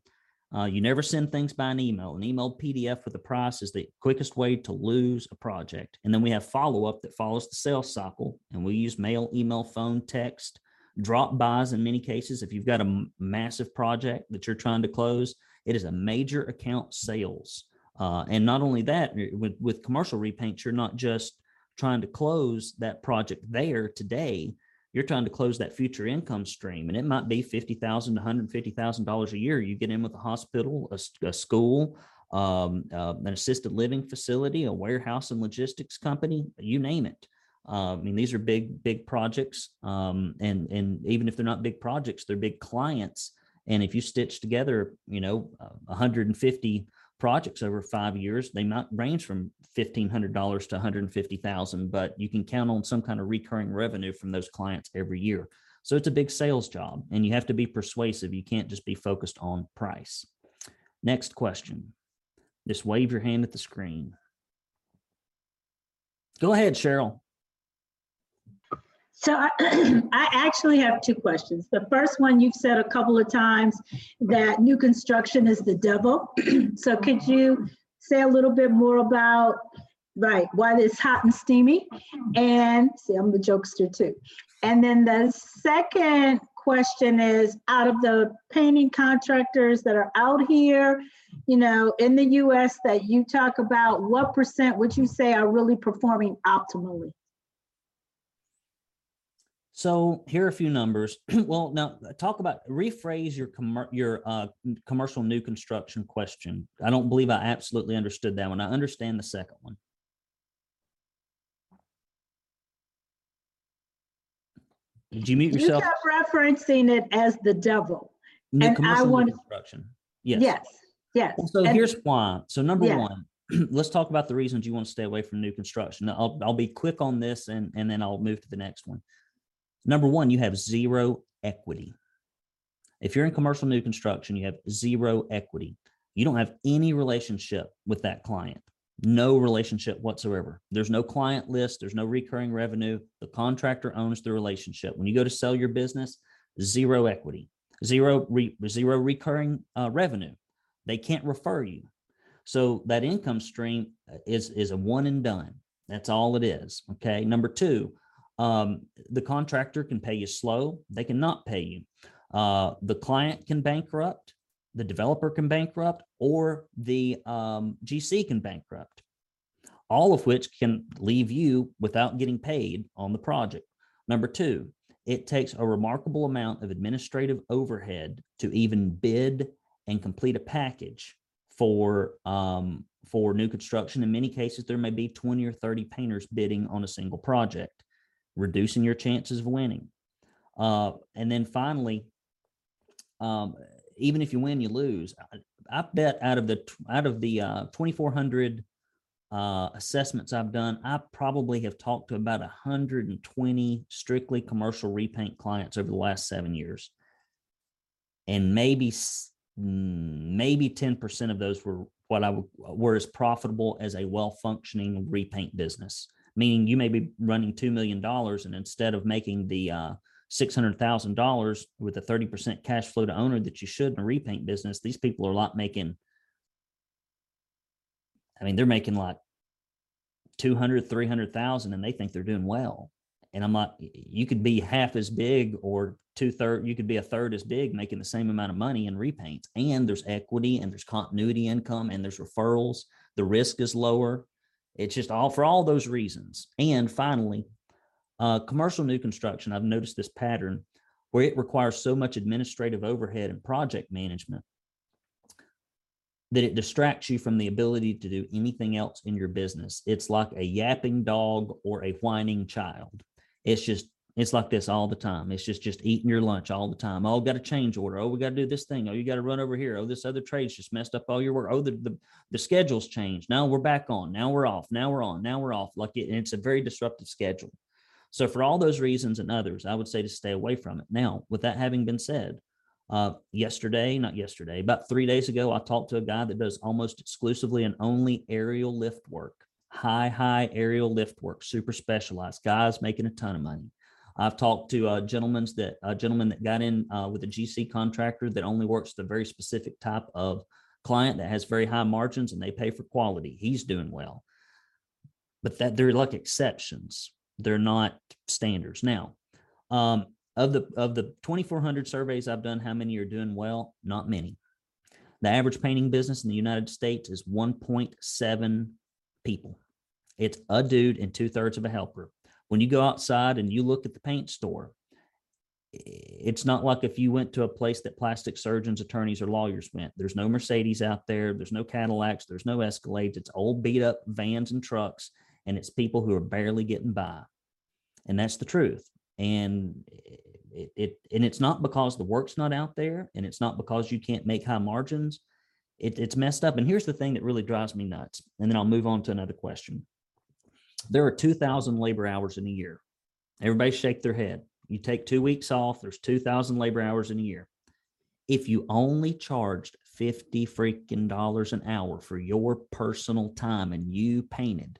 Uh, you never send things by an email. An emailed PDF with a price is the quickest way to lose a project. And then we have follow up that follows the sales cycle. And we use mail, email, phone, text, drop buys in many cases. If you've got a massive project that you're trying to close, it is a major account sales. Uh, and not only that, with, with commercial repaints, you're not just trying to close that project there today you're trying to close that future income stream and it might be 50,000 to $150,000 a year. You get in with a hospital, a school, um, uh, an assisted living facility, a warehouse and logistics company, you name it. Uh, I mean, these are big, big projects. Um, and, and even if they're not big projects, they're big clients. And if you stitch together, you know, uh, 150 projects over five years, they might range from fifteen hundred dollars to 150,000, but you can count on some kind of recurring revenue from those clients every year. So it's a big sales job, and you have to be persuasive. You can't just be focused on price. Next question. Just wave your hand at the screen. Go ahead, Cheryl. So I, I actually have two questions. The first one, you've said a couple of times that new construction is the devil. So could you say a little bit more about, right, why it's hot and steamy? And see, I'm the jokester too. And then the second question is, out of the painting contractors that are out here, you know, in the US that you talk about, what percent would you say are really performing optimally? So here are a few numbers. Well, now uh, talk about rephrase your commer- your uh, commercial new construction question. I don't believe I absolutely understood that one. I understand the second one. Did you mute You yourself? kept referencing it as the devil. New and I commercial new want- construction. Yes. Yes, yes. So And- here's why. So number Yeah. one, let's talk about the reasons you want to stay away from new construction. I'll, I'll be quick on this and, and then I'll move to the next one. Number one, you have zero equity. If you're in commercial new construction, you have zero equity. You don't have any relationship with that client. No relationship whatsoever. There's no client list. There's no recurring revenue. The contractor owns the relationship. When you go to sell your business, zero equity, zero re, zero recurring uh, revenue. They can't refer you. So that income stream uh, is is a one and done. That's all it is. Okay. Number two, um, the contractor can pay you slow. They cannot pay you. Uh, the client can bankrupt. The developer can bankrupt, or the um, GC can bankrupt. All of which can leave you without getting paid on the project. Number two, it takes a remarkable amount of administrative overhead to even bid and complete a package for um, for new construction. In many cases, there may be 20 or 30 painters bidding on a single project, reducing your chances of winning. Uh, and then finally, um, even if you win, you lose. I, I bet out of the out of the uh, 2,400 uh, assessments I've done, I probably have talked to about 120 strictly commercial repaint clients over the last seven years, and maybe mm, maybe 10% of those were what I were as profitable as a well-functioning repaint business. Meaning you may be running two million dollars, and instead of making the uh, six hundred thousand dollars with a thirty percent cash flow to owner that you should in a repaint business, these people are not making. I mean, they're making like 200, 300,000 and they think they're doing well. And I'm like, you could be half as big or two third, you could be a third as big making the same amount of money in repaints. And there's equity and there's continuity income and there's referrals. The risk is lower. It's just all for all those reasons. And finally, uh, commercial new construction, I've noticed this pattern where it requires so much administrative overhead and project management that it distracts you from the ability to do anything else in your business. It's like a yapping dog or a whining child. It's just it's like this all the time. It's just just eating your lunch all the time. Oh, got a change order. Oh, we got to do this thing. Oh, you got to run over here. Oh, this other trade's just messed up all your work. Oh, the the, the schedule's changed. Now we're back on. Now we're off. Now we're on. Now we're off. Like it, it's a very disruptive schedule. So for all those reasons and others, I would say to stay away from it. Now, with that having been said, uh, yesterday, not yesterday, about three days ago, I talked to a guy that does almost exclusively and only aerial lift work, high, high aerial lift work, super specialized guys making a ton of money. I've talked to a gentleman that a gentleman that got in uh, with a GC contractor that only works the very specific type of client that has very high margins and they pay for quality. He's doing well, but that they're like exceptions. They're not standards. Now, um, of the of the 2400 surveys i've done how many are doing well not many the average painting business in the united states is 1.7 people it's a dude and two-thirds of a helper when you go outside and you look at the paint store it's not like if you went to a place that plastic surgeons attorneys or lawyers went. There's no mercedes out there there's no cadillacs there's no escalades. It's old beat up vans and trucks and it's people who are barely getting by. And that's the truth. And it, it and it's not because the work's not out there and it's not because you can't make high margins. It, it's messed up. And here's the thing that really drives me nuts and then i'll move on to another question there are 2000 labor hours in a year everybody shake their head you take two weeks off there's 2000 labor hours in a year if you only charged 50 freaking dollars an hour for your personal time and you painted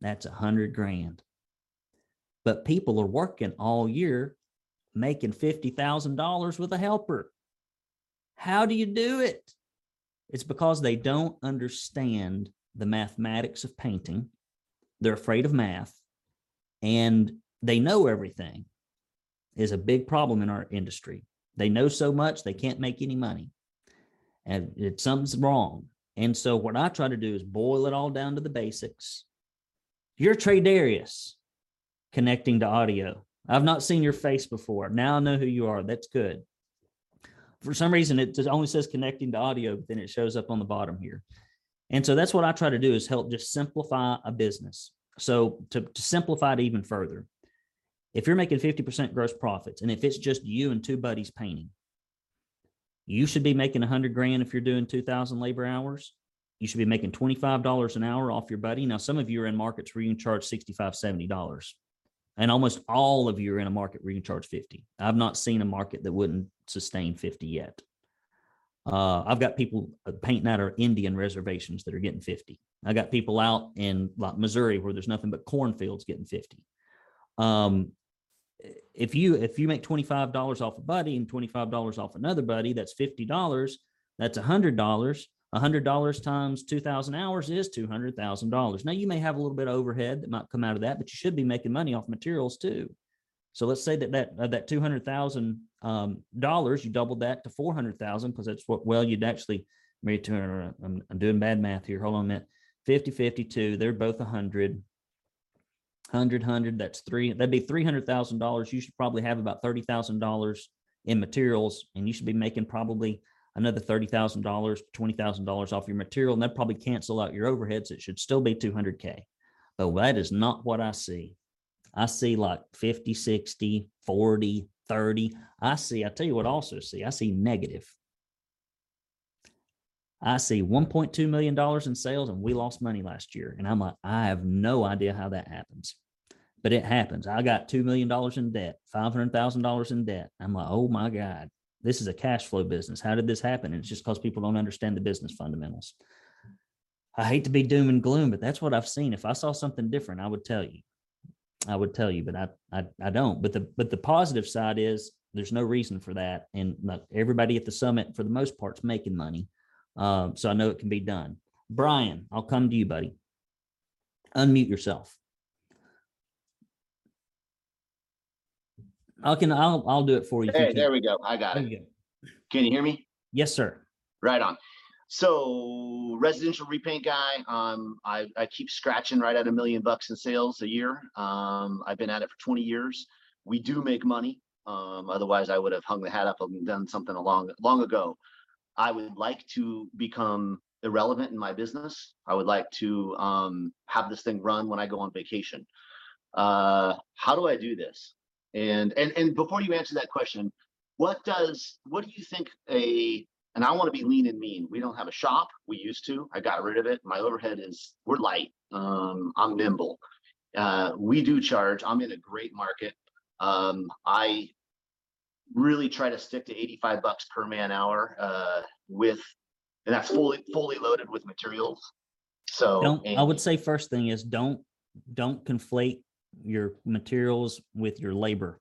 that's a hundred grand but people are working all year making $50,000 with a helper. How do you do it? It's because they don't understand the mathematics of painting. They're afraid of math and they know everything. is a big problem in our industry. They know so much, they can't make any money. And it, something's wrong. And so what I try to do is boil it all down to the basics. You're Trey Darius connecting to audio. I've not seen your face before. Now I know who you are. That's good. For some reason, it just only says connecting to audio, but then it shows up on the bottom here. And so that's what I try to do is help just simplify a business. So to, to simplify it even further, if you're making 50% gross profits and if it's just you and two buddies painting, you should be making 100 grand if you're doing 2000 labor hours. You should be making $25 an hour off your buddy. Now, some of you are in markets where you can charge $65, $70. And almost all of you are in a market where you can charge 50. I've not seen a market that wouldn't sustain 50 yet. Uh, I've got people uh, painting out our Indian reservations that are getting 50. I got people out in like Missouri where there's nothing but cornfields getting 50. Um, if you if you make $25 off a buddy and $25 off another buddy, that's $50. That's $100. $100 times 2,000 hours is $200,000. Now you may have a little bit of overhead that might come out of that, but you should be making money off materials too. So let's say that that uh, that two hundred thousand um, dollars, you doubled that to four hundred thousand because that's what well you'd actually maybe two hundred. I'm, I'm doing bad math here. Hold on a minute. 50, 52. They're both a hundred. Hundred, hundred. That's three. That'd be three hundred thousand dollars. You should probably have about thirty thousand dollars in materials, and you should be making probably another thirty thousand dollars, twenty thousand dollars off your material, and that probably cancel out your overheads. It should still be two hundred k. But that is not what I see. I see like 50, 60, 40, 30. I see, I tell you what, I also see, I see negative. I see $1.2 million in sales and we lost money last year. And I'm like, I have no idea how that happens, but it happens. I got $2 million in debt, $500,000 in debt. I'm like, oh my God, this is a cash flow business. How did this happen? And it's just because people don't understand the business fundamentals. I hate to be doom and gloom, but that's what I've seen. If I saw something different, I would tell you. I would tell you, but I, I I don't. But the but the positive side is there's no reason for that, and everybody at the summit for the most part's making money, um, so I know it can be done. Brian, I'll come to you, buddy. Unmute yourself. I can. I'll I'll do it for you. Hey, there we go. I got it. go. Can you hear me? Yes, sir. Right on. So residential repaint guy, um, I, I keep scratching right at a million bucks in sales a year. Um, I've been at it for twenty years. We do make money. Um, otherwise I would have hung the hat up and done something along, long ago. I would like to become irrelevant in my business. I would like to, um, have this thing run when I go on vacation. Uh, how do I do this? And, and, and before you answer that question, what does, what do you think a, and I want to be lean and mean. We don't have a shop. We used to. I got rid of it. My overhead is we're light. Um, I'm nimble. Uh, we do charge. I'm in a great market. Um, I really try to stick to 85 bucks per man hour uh, with, and that's fully fully loaded with materials. So Don't. I would say first thing is don't don't conflate your materials with your labor.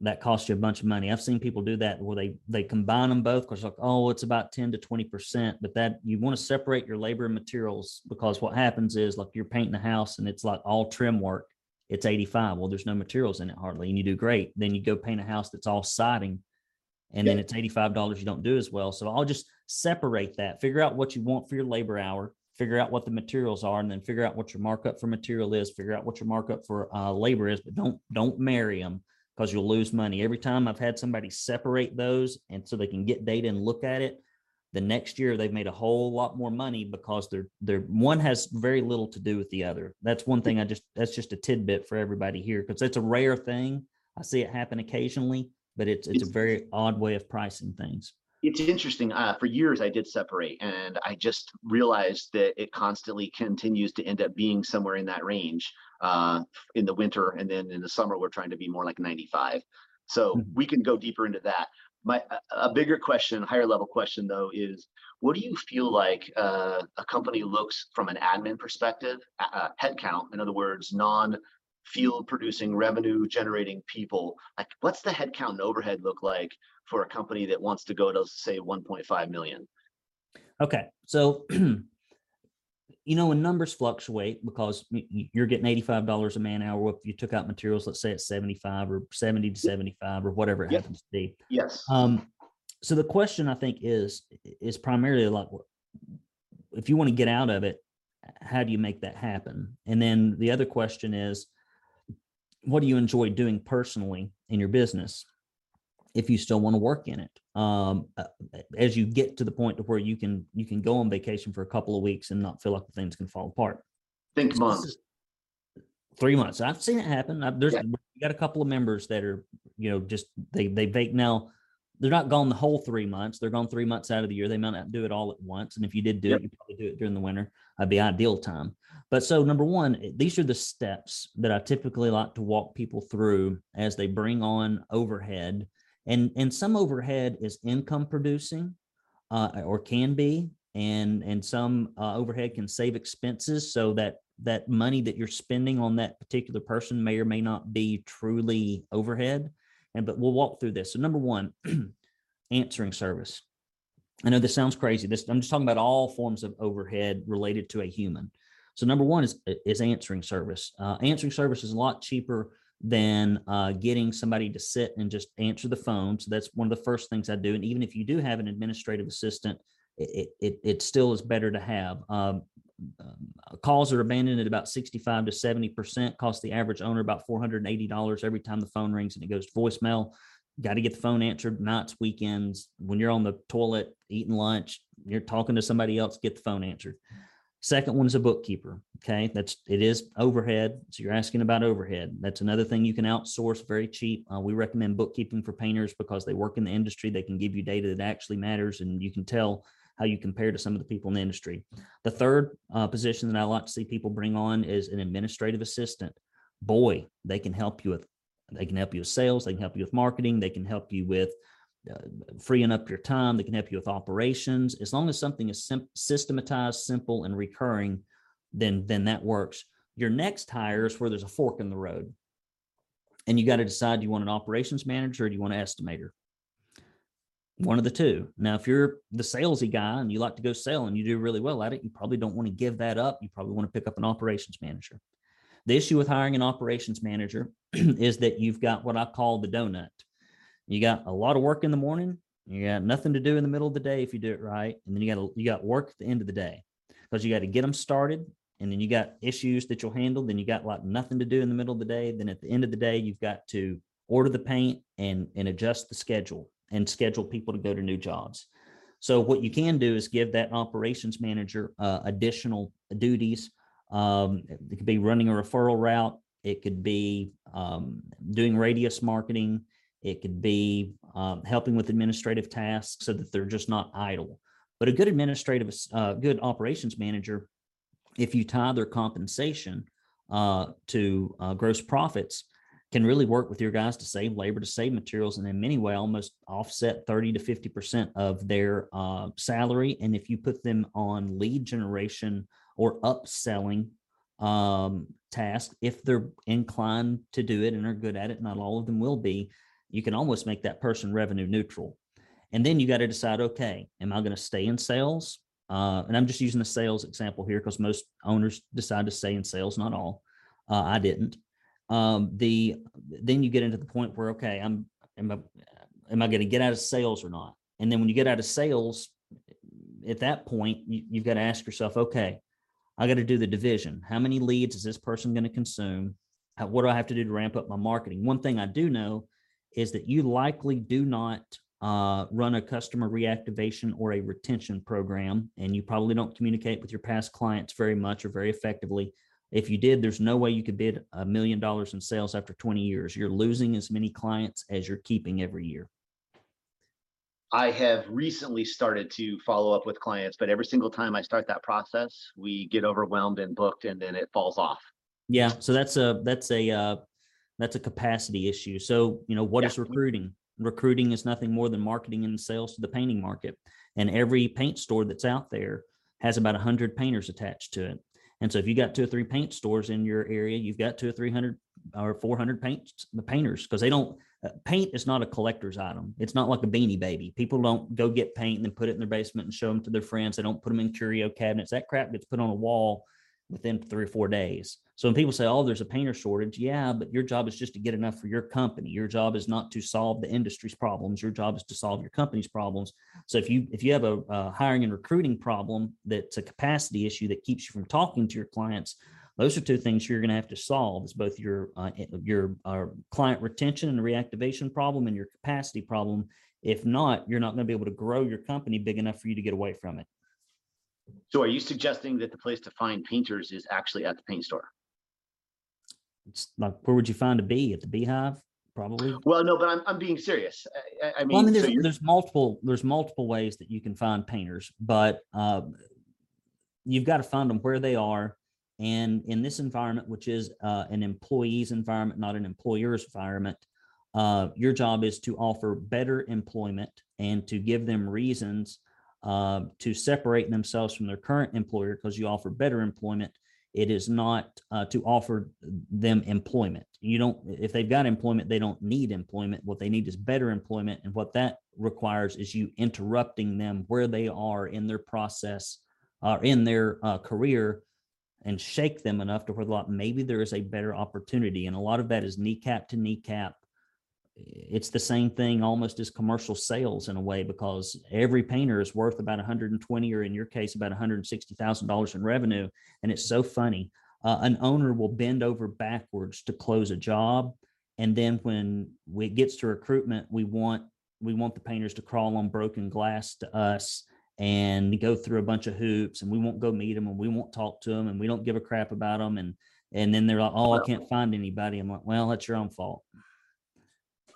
That costs you a bunch of money. I've seen people do that where they they combine them both because like, oh, it's about 10 to 20 percent. But that you want to separate your labor and materials because what happens is like you're painting a house and it's like all trim work. It's 85. Well, there's no materials in it hardly, and you do great. Then you go paint a house that's all siding, and then it's $85. You don't do as well. So I'll just separate that, figure out what you want for your labor hour, figure out what the materials are, and then figure out what your markup for material is, figure out what your markup for uh, labor is, but don't don't marry them because you'll lose money. Every time I've had somebody separate those and so they can get data and look at it, the next year they've made a whole lot more money because they're they're one has very little to do with the other. That's one thing I just that's just a tidbit for everybody here because it's a rare thing. I see it happen occasionally, but it's it's a very odd way of pricing things. It's interesting. Uh, for years, I did separate, and I just realized that it constantly continues to end up being somewhere in that range uh, in the winter, and then in the summer, we're trying to be more like 95. So Mhm. we can go deeper into that. My a- bigger question, higher level question though, is what do you feel like uh, a company looks from an admin perspective, headcount, in other words, non field producing revenue generating people like what's the headcount and overhead look like for a company that wants to go to say 1.5 million Okay, so you know, when numbers fluctuate because you're getting eighty-five dollars a man hour. If you took out materials, let's say it's seventy-five or seventy to seventy-five or whatever it happens to be. Yes. Um, so the question I think is, is primarily like, if you want to get out of it, how do you make that happen? And then the other question is, what do you enjoy doing personally in your business? If you still want to work in it, um, uh, as you get to the point to where you can, you can go on vacation for a couple of weeks and not feel like things can fall apart Think months. three months. I've seen it happen. I've, there's Yeah. got a couple of members that are, you know, just they they vape now. They're not gone the whole three months. They're gone three months out of the year. They might not do it all at once. And if you did do Yep. it, you probably do it during the winter. That'd be ideal time. But so number one, these are the steps that I typically like to walk people through as they bring on overhead. And and some overhead is income producing, uh, or can be, and and some uh, overhead can save expenses so that that money that you're spending on that particular person may or may not be truly overhead. And but we'll walk through this. So number one, answering service. I know this sounds crazy. This I'm just talking about all forms of overhead related to a human. So number one is is answering service. Uh, answering service is a lot cheaper than uh, getting somebody to sit and just answer the phone. So that's one of the first things I do. And even if you do have an administrative assistant, it it, it, still is better to have. Um, um, calls are abandoned at about 65 to 70 percent cost the average owner about 480 dollars every time the phone rings and it goes to voicemail got to get the phone answered nights weekends when you're on the toilet eating lunch you're talking to somebody else get the phone answered second one is a bookkeeper okay? That's it is overhead so you're asking about overhead. That's another thing you can outsource very cheap. Uh, we recommend bookkeeping for painters because they work in the industry. They can give you data that actually matters and you can tell how you compare to some of the people in the industry. The third uh, position that I like to see people bring on is an administrative assistant. Boy, they can help you with they can help you with sales, they can help you with marketing, they can help you with Uh, freeing up your time, they can help you with operations. As long as something is sim- systematized, simple, and recurring, then then that works. Your next hire is where there's a fork in the road, and you got to decide: do you want an operations manager or do you want an estimator? one of the two. Now, if you're the salesy guy and you like to go sell and you do really well at it, you probably don't want to give that up. You probably want to pick up an operations manager. The issue with hiring an operations manager is that you've got what I call the donut. You got a lot of work in the morning, you got nothing to do in the middle of the day if you do it right, and then you got you got work at the end of the day because you got to get them started, and then you got issues that you'll handle. Then you got like nothing to do in the middle of the day. Then at the end of the day, you've got to order the paint and and adjust the schedule and schedule people to go to new jobs. So what you can do is give that operations manager uh, additional duties. Um, it could be running a referral route. It could be um, doing radius marketing. It could be um, helping with administrative tasks so that they're just not idle. But a good administrative, uh, good operations manager, if you tie their compensation uh, to uh, gross profits, can really work with your guys to save labor, to save materials, and in many way almost offset 30 to 50% of their uh, salary. And if you put them on lead generation or upselling um, tasks, if they're inclined to do it and are good at it, not all of them will be, you can almost make that person revenue neutral. And then you got to decide, okay, am I going to stay in sales? Uh, and I'm just using the sales example here because most owners decide to stay in sales, not all. Uh, I didn't um, the then you get into the point where okay, I'm am I am I going to get out of sales or not? And then when you get out of sales, at that point you, you've got to ask yourself, okay, I got to do the division. How many leads is this person going to consume? How, what do I have to do to ramp up my marketing? One thing I do know is that you likely do not uh, run a customer reactivation or a retention program, and you probably don't communicate with your past clients very much or very effectively. If you did, there's no way you could bid a million dollars in sales after 20 years. You're losing as many clients as you're keeping every year. I have recently started to follow up with clients, but every single time I start that process, we get overwhelmed and booked and then it falls off. Yeah, so that's a that's a uh, that's a capacity issue. So you know what Yeah. is recruiting? Recruiting is nothing more than marketing and sales to the painting market. And every paint store that's out there has about 100 painters attached to it. And so if you got two or three paint stores in your area, you've got two or 300 or 400 paint the painters because they don't uh, paint is not a collector's item. It's not like a beanie baby. People don't go get paint and then put it in their basement and show them to their friends. They don't put them in curio cabinets. That crap gets put on a wall within three or four days. So when people say, "Oh, there's a painter shortage," yeah, but your job is just to get enough for your company. Your job is not to solve the industry's problems. Your job is to solve your company's problems. So if you if you have a, a hiring and recruiting problem that's a capacity issue that keeps you from talking to your clients, those are two things you're going to have to solve. Is both your uh, your uh, client retention and reactivation problem and your capacity problem. If not, you're not going to be able to grow your company big enough for you to get away from it. So are you suggesting that the place to find painters is actually at the paint store? It's like where would you find a bee at the beehive? Probably. Well, no, but I'm, I'm being serious. I- I, I Well, I mean, mean, so there's, there's multiple, there's multiple ways that you can find painters, but uh, you've got to find them where they are. And in this environment, which is uh, an employee's environment, not an employer's environment, uh, your job is to offer better employment and to give them reasons uh, to separate themselves from their current employer because you offer better employment. It is not uh, to offer them employment. You don't, if they've got employment, they don't need employment. What they need is better employment. And what that requires is you interrupting them where they are in their process or in their uh, career and shake them enough to where maybe there is a better opportunity. And a lot of that is kneecap to kneecap. It's the same thing almost as commercial sales in a way, because every painter is worth about 120 or in your case, about $160,000 in revenue. And it's so funny. Uh, an owner will bend over backwards to close a job. And then when it gets to recruitment, we want, we want the painters to crawl on broken glass to us and go through a bunch of hoops and we won't go meet them and we won't talk to them and we don't give a crap about them. And, and then they're like, oh, I can't find anybody. I'm like, well, that's your own fault.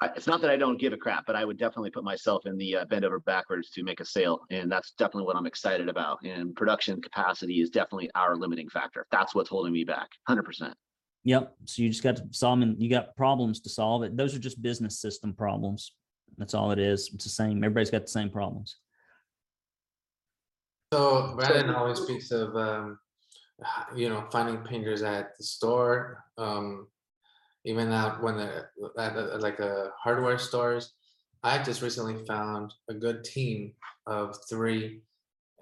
I- it's not that I don't give a crap, but I would definitely put myself in the uh, bend over backwards to make a sale. And that's definitely what I'm excited about. And production capacity is definitely our limiting factor. That's what's holding me back, hundred percent. Yep. So you just got to solve them. You got problems to solve it. Those are just business system problems. That's all it is. It's the same. Everybody's got the same problems. So Brandon always speaks of, um, you know, finding painters at the store, um, even out when they're at, like a hardware stores. I just recently found a good team of three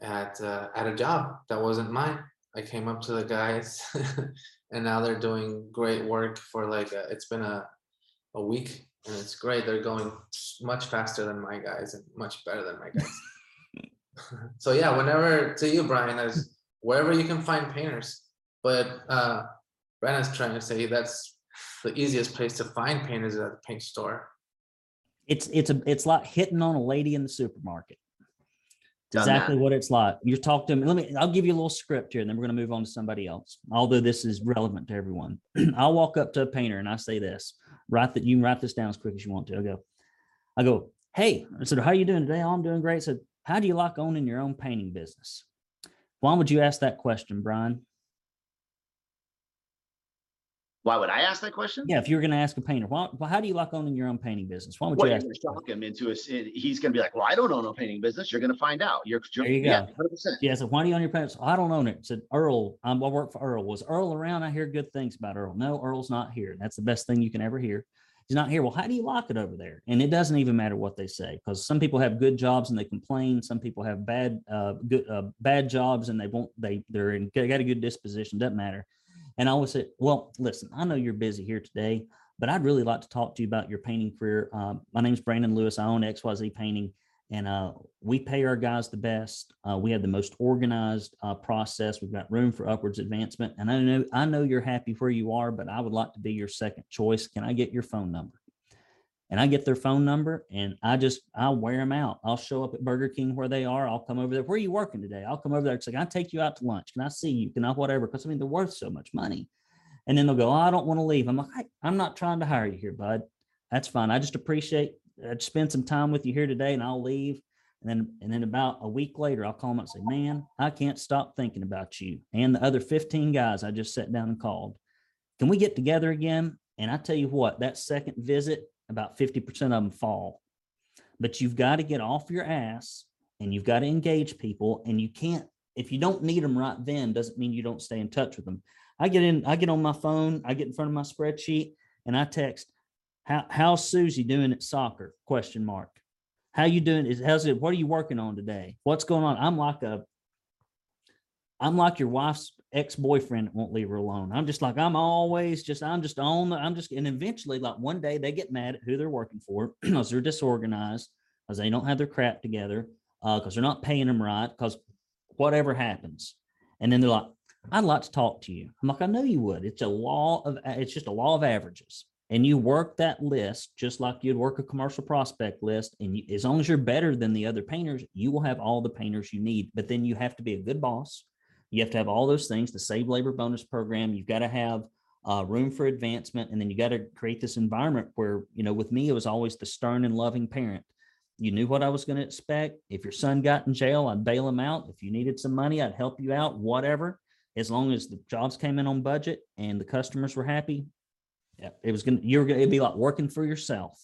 at uh, at a job that wasn't mine. I came up to the guys, and now they're doing great work for like a, it's been a a week, and it's great. They're going much faster than my guys and much better than my guys. so yeah, whenever to you, Brian, as wherever you can find painters. But uh Brandon's trying to say that's the easiest place to find paint is at the paint store. It's it's a it's like hitting on a lady in the supermarket. Done that. Exactly what it's like. You talk to them. Let me. I'll give you a little script here, and then we're going to move on to somebody else. Although this is relevant to everyone, I'll walk up to a painter and I say this. Write that. You can write this down as quick as you want to. I go. I go. Hey, I said, how are you doing today? Oh, I'm doing great. I said, how do you like owning your own painting business? Why would you ask that question, Brian? Why would I ask that question? Yeah, if you were going to ask a painter, why, why, how do you like owning your own painting business? Why would Well, you ask? shock him into a, he's gonna be like, well, I don't own a painting business. You're gonna find out. You're, you're There you yeah, go. hundred percent. Yeah, so why do you own your pants? I don't own it. Said Earl, um, I work for Earl. Was Earl around? I hear good things about Earl. No, Earl's not here. That's the best thing you can ever hear. He's not here. Well, how do you lock it over there? And it doesn't even matter what they say because some people have good jobs and they complain. Some people have bad, uh, good, uh, bad jobs and they won't. They they're in they got a good disposition. Doesn't matter. And I always say, well, listen, I know you're busy here today, but I'd really like to talk to you about your painting career. Um, my name's Brandon Lewis. I own XYZ Painting and uh, we pay our guys the best. Uh, we have the most organized uh, process. We've got room for upwards advancement. And I know I know you're happy where you are, but I would like to be your second choice. Can I get your phone number? And I get their phone number, and I just I'll wear them out. I'll show up at Burger King where they are. I'll come over there. Where are you working today? I'll come over there. It's like I take you out to lunch. Can I see you? Can I whatever? Because I mean they're worth so much money. And then they'll go, oh, I don't want to leave. I'm like, "I- I'm not trying to hire you here, bud. That's fine. I just appreciate I'd spend some time with you here today and I'll leave. And then, and then about a week later, I'll call them and say, man, I can't stop thinking about you and the other 15 guys I just sat down and called. Can we get together again? And I tell you what, that second visit, about 50% of them fall. But you've got to get off your ass and you've got to engage people. And you can't, if you don't need them right then, doesn't mean you don't stay in touch with them. I get in, I get on my phone, I get in front of my spreadsheet and I text, How, how's Susie doing at soccer? Question mark. How you doing? Is, how's it, what are you working on today? What's going on? I'm like a, I'm like your wife's ex-boyfriend won't leave her alone. I'm just like, I'm always just, I'm just on the, I'm just, and eventually like one day they get mad at who they're working for because they're disorganized, because they don't have their crap together, uh, because they're not paying them right, because whatever happens. And then they're like, I'd like to talk to you. I'm like, I know you would. It's a law of, it's just a law of averages. And you work that list just like you'd work a commercial prospect list. And you, as long as you're better than the other painters, you will have all the painters you need. But then you have to be a good boss. You have to have all those things, the save labor bonus program. You've got to have uh, room for advancement. And then you got to create this environment where, you know, with me, it was always the stern and loving parent. You knew what I was going to expect. If your son got in jail, I'd bail him out. If you needed some money, I'd help you out, whatever. As long as the jobs came in on budget and the customers were happy, it was gonna, you're gonna, it'd be like working for yourself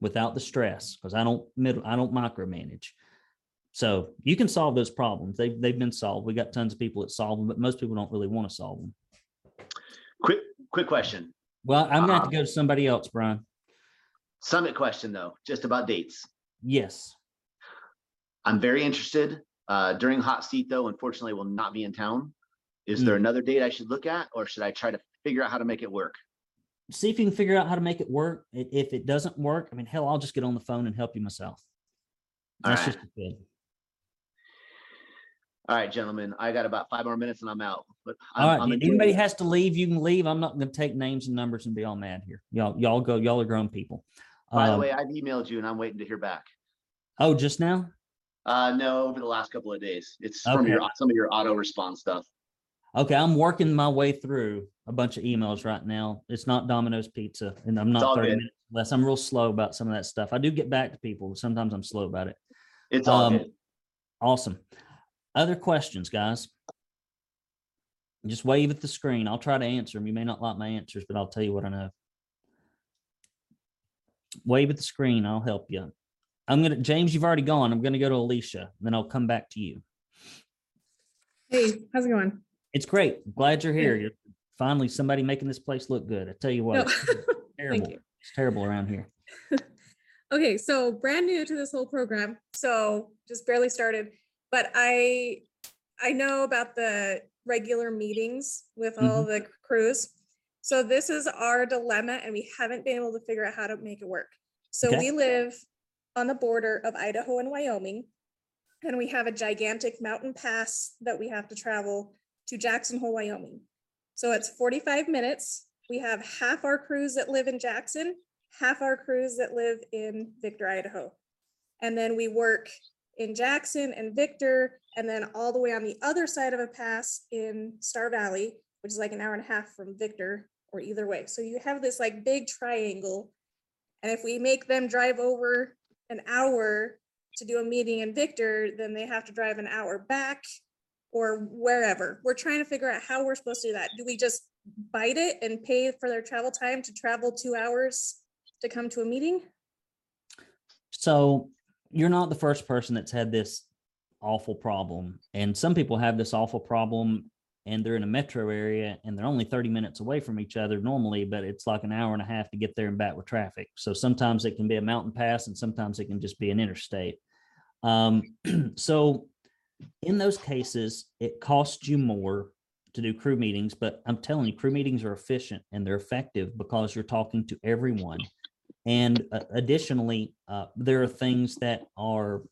without the stress, because I don't middle, I don't micromanage. So you can solve those problems. They've, they've been solved. We got tons of people that solve them, but most people don't really want to solve them. Quick, quick question. Well, I'm gonna have to Um, go to somebody else, Brian. Summit question though, just about dates. Yes. I'm very interested. Uh, during hot seat though, unfortunately, will not be in town. Is there another date I should look at or should I try to figure out how to make it work? See if you can figure out how to make it work. If it doesn't work, I mean, hell, I'll just get on the phone and help you myself. That's just good. All right, gentlemen, I got about five more minutes and I'm out, but. I'm- right, I'm if anybody has to leave, you can leave. I'm not gonna take names and numbers and be all mad here. Y'all, y'all go, y'all are grown people. By the Um, way, I've emailed you and I'm waiting to hear back. Oh, just now? Uh, no, over the last couple of days. It's from your, some of your auto response stuff. Okay, I'm working my way through a bunch of emails right now. It's not Domino's Pizza and I'm not thirty good. minutes less. I'm real slow about some of that stuff. I do get back to people. but Sometimes I'm slow about it. It's all Um, good. Awesome. Other questions, guys? Just wave at the screen. I'll try to answer them. You may not like my answers, but I'll tell you what I know. Wave at the screen. I'll help you. I'm gonna, James, you've already gone. I'm gonna go to Alicia, then I'll come back to you. Hey, how's it going? It's great. Glad you're here. You're finally somebody making this place look good. I tell you what, No, it's terrible. you. It's terrible around here. Okay, so brand new to this whole program, so just barely started, but I I know about the regular meetings with all mm-hmm. the crews. So this is our dilemma and we haven't been able to figure out how to make it work. So Okay. we live on the border of Idaho and Wyoming. And we have a gigantic mountain pass that we have to travel to Jackson Hole, Wyoming. So it's 45 minutes. We have half our crews that live in Jackson, half our crews that live in Victor, Idaho. And then we work in Jackson and Victor, and then all the way on the other side of a pass in Star Valley, which is like an hour and a half from Victor or either way. So you have this like big triangle. And if we make them drive over an hour to do a meeting in Victor, then they have to drive an hour back or wherever. We're trying to figure out how we're supposed to do that. Do we just bite it and pay for their travel time to travel two hours to come to a meeting? So you're not the first person that's had this awful problem. And some people have this awful problem and they're in a metro area and they're only 30 minutes away from each other normally, but it's like an hour and a half to get there and back with traffic. So sometimes it can be a mountain pass and sometimes it can just be an interstate. Um, so in those cases, it costs you more to do crew meetings, but I'm telling you, crew meetings are efficient and they're effective because you're talking to everyone. And uh, additionally, uh, there are things that are,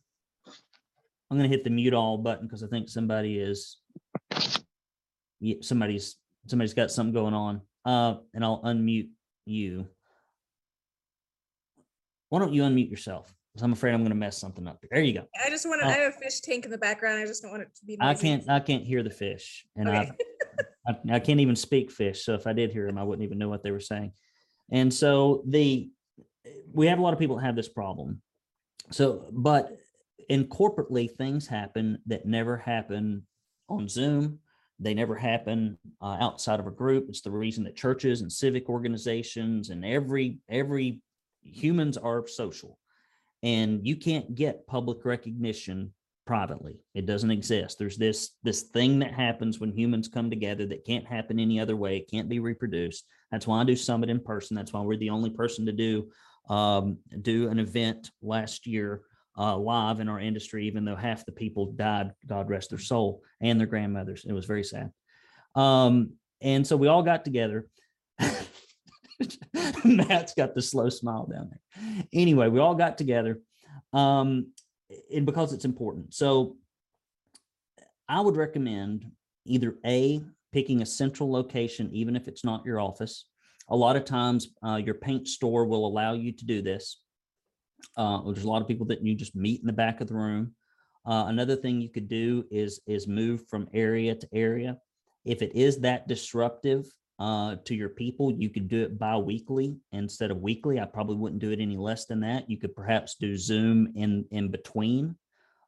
I'm gonna hit the mute all button because I think somebody is, yeah, somebody's, somebody's got something going on. Uh, and I'll unmute you. Why don't you unmute yourself? Because I'm afraid I'm gonna mess something up. There you go. I just want to, Uh, I have a fish tank in the background. I just don't want it to be. I can't, I can't hear the fish and I, I, I can't even speak fish. So if I did hear them, I wouldn't even know what they were saying. And so the, we have a lot of people that have this problem. So, but in corporately, things happen that never happen on Zoom. They never happen uh, outside of a group. It's the reason that churches and civic organizations and every, every humans are social. And you can't get public recognition privately. It doesn't exist. There's this this thing that happens when humans come together that can't happen any other way. It can't be reproduced. That's why I do Summit in person. That's why we're the only person to do um, do an event last year uh, live in our industry, even though half the people died, God rest their soul, and their grandmothers. It was very sad. Um, and so we all got together. Matt's got the slow smile down there. Anyway, we all got together um, and because it's important. So I would recommend either A, picking a central location, even if it's not your office. A lot of times, uh, your paint store will allow you to do this. Uh, there's a lot of people that you just meet in the back of the room. Uh, another thing you could do is is move from area to area. If it is that disruptive uh, to your people, you could do it bi-weekly instead of weekly. I probably wouldn't do it any less than that. You could perhaps do Zoom in in between.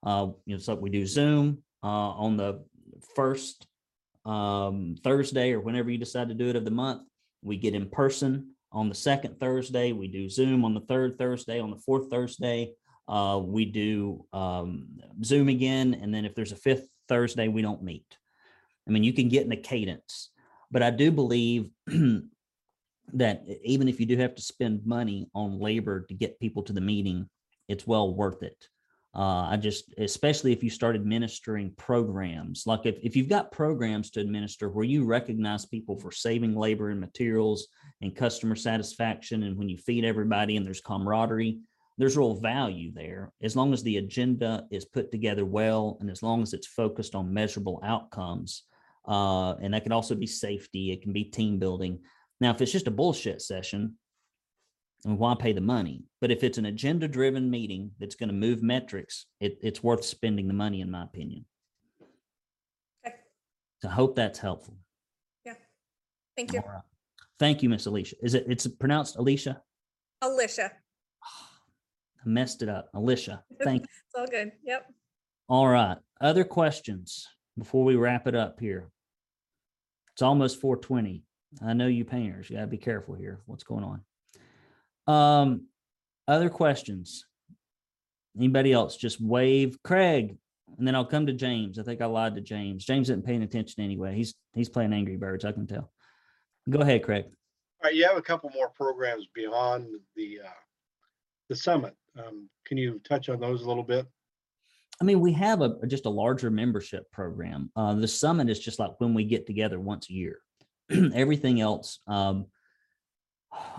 Uh, you know, so we do Zoom uh, on the first um, Thursday or whenever you decide to do it of the month. We get in person on the second Thursday. We do Zoom on the third Thursday. On the fourth Thursday, uh, we do um, Zoom again. And then if there's a fifth Thursday, we don't meet. I mean, you can get in a cadence, but I do believe that even if you do have to spend money on labor to get people to the meeting, it's well worth it. Uh, I just, especially if you start administering programs, like if, if you've got programs to administer where you recognize people for saving labor and materials and customer satisfaction, and when you feed everybody and there's camaraderie, there's real value there as long as the agenda is put together well and as long as it's focused on measurable outcomes. Uh, and that can also be safety, it can be team building. Now, if it's just a bullshit session, and why pay the money? But if it's an agenda driven meeting that's going to move metrics, it, it's worth spending the money, in my opinion. Okay. So I hope that's helpful. Yeah. Thank you. All right. Thank you, Miss Alicia. Is it, it's pronounced Alicia? Alicia. I messed it up. Alicia, thank you. It's all good. Yep. All right. Other questions before we wrap it up here? It's almost four twenty. I know you painters, you gotta be careful here. What's going on? Um, other questions? Anybody else? Just wave Craig, and then I'll come to James. I think I lied to James. James isn't paying attention anyway. He's he's playing Angry Birds. I can tell. Go ahead, Craig. All right, you have a couple more programs beyond the, uh, the summit. Um, can you touch on those a little bit? I mean, we have a just a larger membership program. Uh, the summit is just like when we get together once a year. Everything else, um,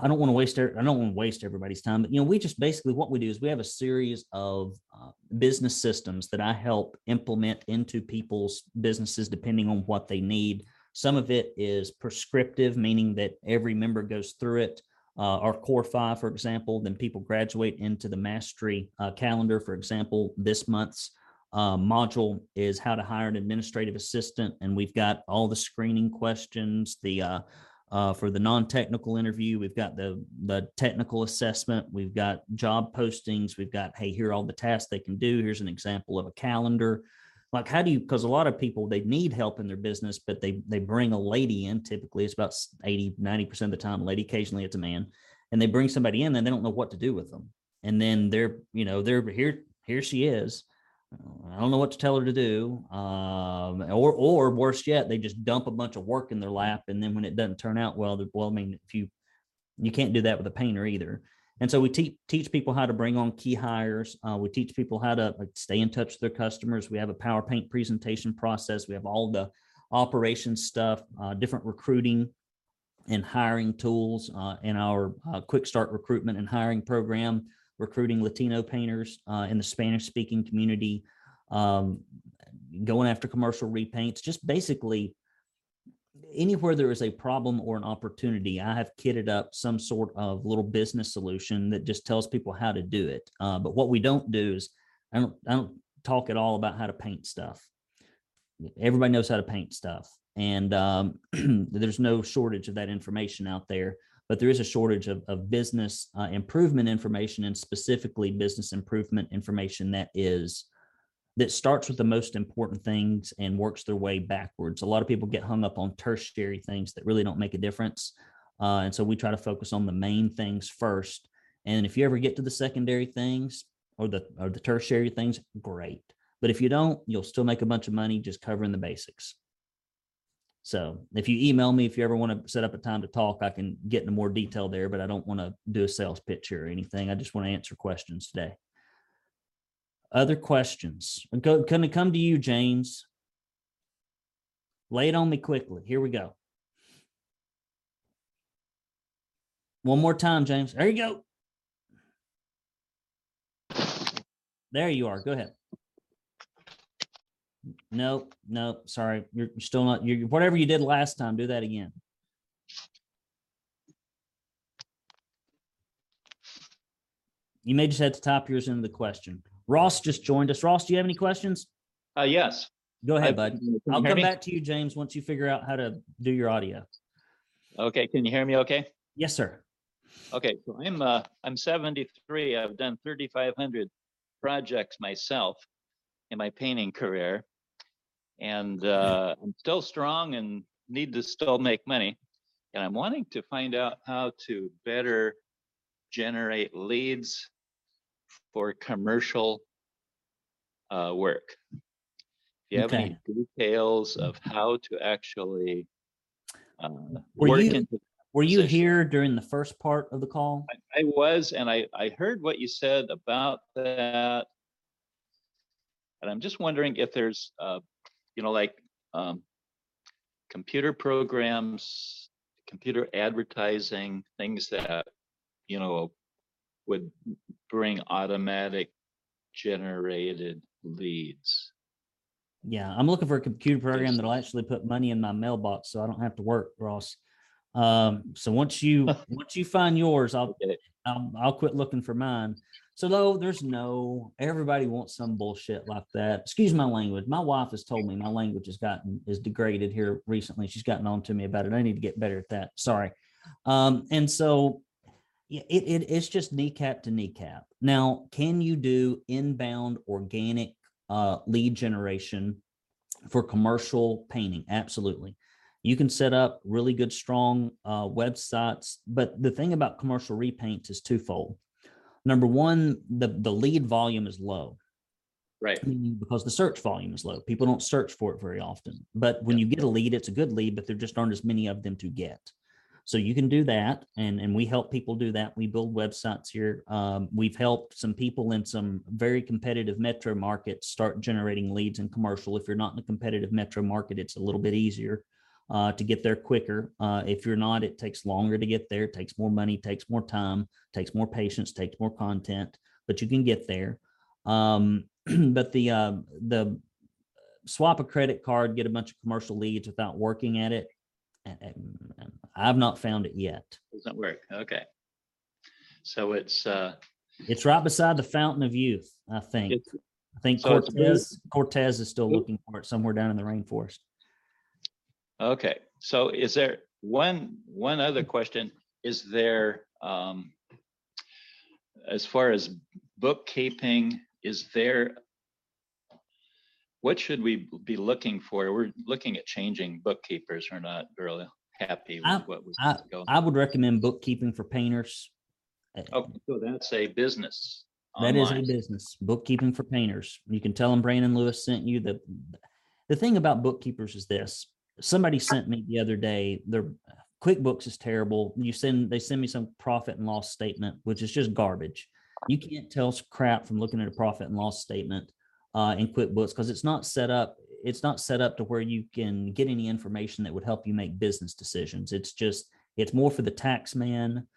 I don't want to waste. I don't want to waste everybody's time. But you know, we just basically what we do is we have a series of uh, business systems that I help implement into people's businesses depending on what they need. Some of it is prescriptive, meaning that every member goes through it. Uh, our core five, for example, then people graduate into the mastery uh, calendar. For example, this month's uh, module is how to hire an administrative assistant, and we've got all the screening questions. The uh, for the non-technical interview, we've got the the technical assessment. We've got job postings. We've got hey, here are all the tasks they can do. Here's an example of a calendar like how do you because a lot of people they need help in their business but they they bring a lady in typically it's about 80 90% of the time a lady occasionally it's a man and they bring somebody in and they don't know what to do with them and then they're you know they're here here she is i don't know what to tell her to do um, or or worse yet they just dump a bunch of work in their lap and then when it doesn't turn out well well i mean if you you can't do that with a painter either and so we teach teach people how to bring on key hires. Uh, we teach people how to like, stay in touch with their customers. We have a Power Paint presentation process. We have all the operations stuff, uh, different recruiting and hiring tools uh, in our uh, Quick Start recruitment and hiring program, recruiting Latino painters uh, in the Spanish speaking community, um, going after commercial repaints, just basically anywhere there is a problem or an opportunity, I have kitted up some sort of little business solution that just tells people how to do it. Uh, but what we don't do is I don't I don't talk at all about how to paint stuff. Everybody knows how to paint stuff, and um, there's no shortage of that information out there. But there is a shortage of, of business uh, improvement information, and specifically business improvement information that is that starts with the most important things and works their way backwards. A lot of people get hung up on tertiary things that really don't make a difference. Uh, and so we try to focus on the main things first. And if you ever get to the secondary things or the or the tertiary things, great. But if you don't, you'll still make a bunch of money just covering the basics. So if you email me, if you ever want to set up a time to talk, I can get into more detail there, but I don't want to do a sales pitch here or anything. I just want to answer questions today. Other questions? Can it come to you, James? Lay it on me quickly. Here we go. One more time, James. There you go. There you are. Go ahead. No, no, sorry. You're still not, You're whatever you did last time, do that again. You may just have to type yours into the question. Ross just joined us. Ross, do you have any questions? Uh, yes. Go ahead, bud. can you I'll hear come me? back to you, James, once you figure out how to do your audio. Okay, can you hear me okay? Yes, sir. Okay, so I'm, uh, I'm seventy-three. I've done thirty-five hundred projects myself in my painting career. And, uh, I'm still strong and need to still make money. And I'm wanting to find out how to better generate leads for commercial, uh, work. If you have any details of how to actually, uh, Were work you- Were you here during the first part of the call? I was, and I, I heard what you said about that. And I'm just wondering if there's, uh, you know, like, um, computer programs, computer advertising, things that, you know, would bring automatic generated leads. Yeah, I'm looking for a computer program that'll actually put money in my mailbox so I don't have to work, Ross. Um, so once you, once you find yours, I'll. I'll, I'll quit looking for mine. So though there's no, everybody wants some bullshit like that. Excuse my language. My wife has told me my language has gotten, is degraded here recently. She's gotten on to me about it. I need to get better at that. Sorry. Um, and so it, it, it's just kneecap to kneecap. Now, can you do inbound organic uh, lead generation for commercial painting? Absolutely. You can set up really good, strong uh, websites. But the thing about commercial repaints is twofold. Number one, the, the lead volume is low Right. because the search volume is low. People don't search for it very often. But when you get a lead, it's a good lead, but there just aren't as many of them to get. So you can do that, and and we help people do that. We build websites here. Um, we've helped some people in some very competitive metro markets start generating leads in commercial. If you're not in a competitive metro market, it's a little bit easier uh, to get there quicker. Uh, if you're not, it takes longer to get there. It takes more money, takes more time, takes more patience, takes more content, but you can get there. Um, but the uh, the swap a credit card, get a bunch of commercial leads without working at it. I've not found it yet. Doesn't work. Okay. So it's, uh, It's right beside the Fountain of Youth, I think. I think so Cortez Cortez is still looking for it somewhere down in the rainforest. Okay, so is there one, one other question? Is there, um, as far as bookkeeping, is there, what should we be looking for? We're looking at changing bookkeepers. We're not really happy I- with what was going. I would recommend bookkeeping for painters. Uh, Okay, so that's a business. That is a business, bookkeeping for painters. You can tell them Brandon Lewis sent you the, the thing about bookkeepers is this. Somebody sent me the other day, their QuickBooks is terrible. You send, they send me some profit and loss statement, which is just garbage. You can't tell crap from looking at a profit and loss statement uh, in QuickBooks because it's not set up, it's not set up to where you can get any information that would help you make business decisions. It's just, it's more for the tax man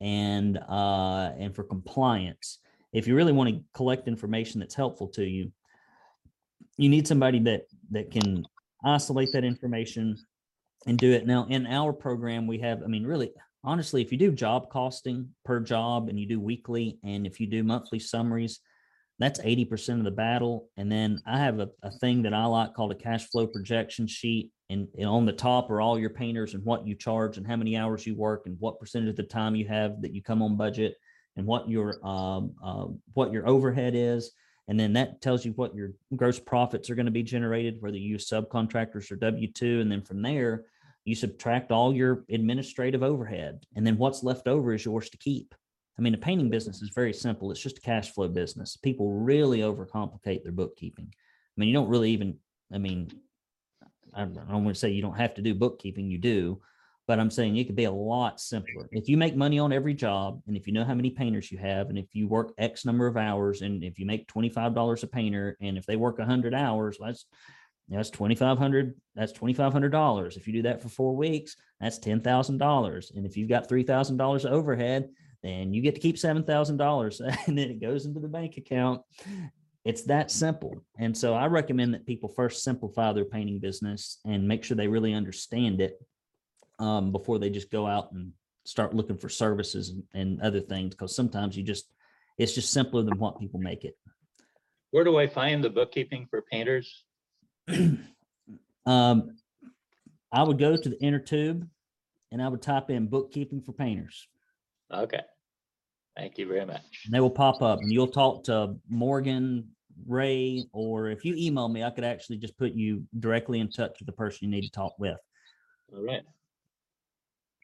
and uh, and for compliance if you really want to collect information that's helpful to you you need somebody that that can isolate that information and do it. Now in our program we have i mean really honestly if you do job costing per job and you do weekly and if you do monthly summaries that's 80% of the battle. And then i have a, a thing that i like called a cash flow projection sheet and, and on the top are all your painters and what you charge and how many hours you work and what percentage of the time you have that you come on budget and what your um, uh, what your overhead is and then that tells you what your gross profits are going to be generated whether you use subcontractors or w2 and then from there you subtract all your administrative overhead. And then what's left over is yours to keep. I mean the painting business is very simple. It's just a cash flow business. People really overcomplicate their bookkeeping. I mean you don't really even i mean I don't want to say you don't have to do bookkeeping, you do. But I'm saying it could be a lot simpler. If you make money on every job and if you know how many painters you have and if you work X number of hours and if you make $25 a painter and if they work hundred hours, that's that's twenty-five hundred, that's twenty-five hundred dollars. If you do that for four weeks, that's ten thousand dollars. And if you've got three thousand dollars overhead, then you get to keep seven thousand dollars and then it goes into the bank account. It's that simple. And so I recommend that people first simplify their painting business and make sure they really understand it um, before they just go out and start looking for services and, and other things. Because sometimes you just, it's just simpler than what people make it. Where do I find the bookkeeping for painters? um, I would go to the inner tube and I would type in bookkeeping for painters. Okay. Thank you very much. And they will pop up and you'll talk to Morgan, Ray, or if you email me, I could actually just put you directly in touch with the person you need to talk with. All right.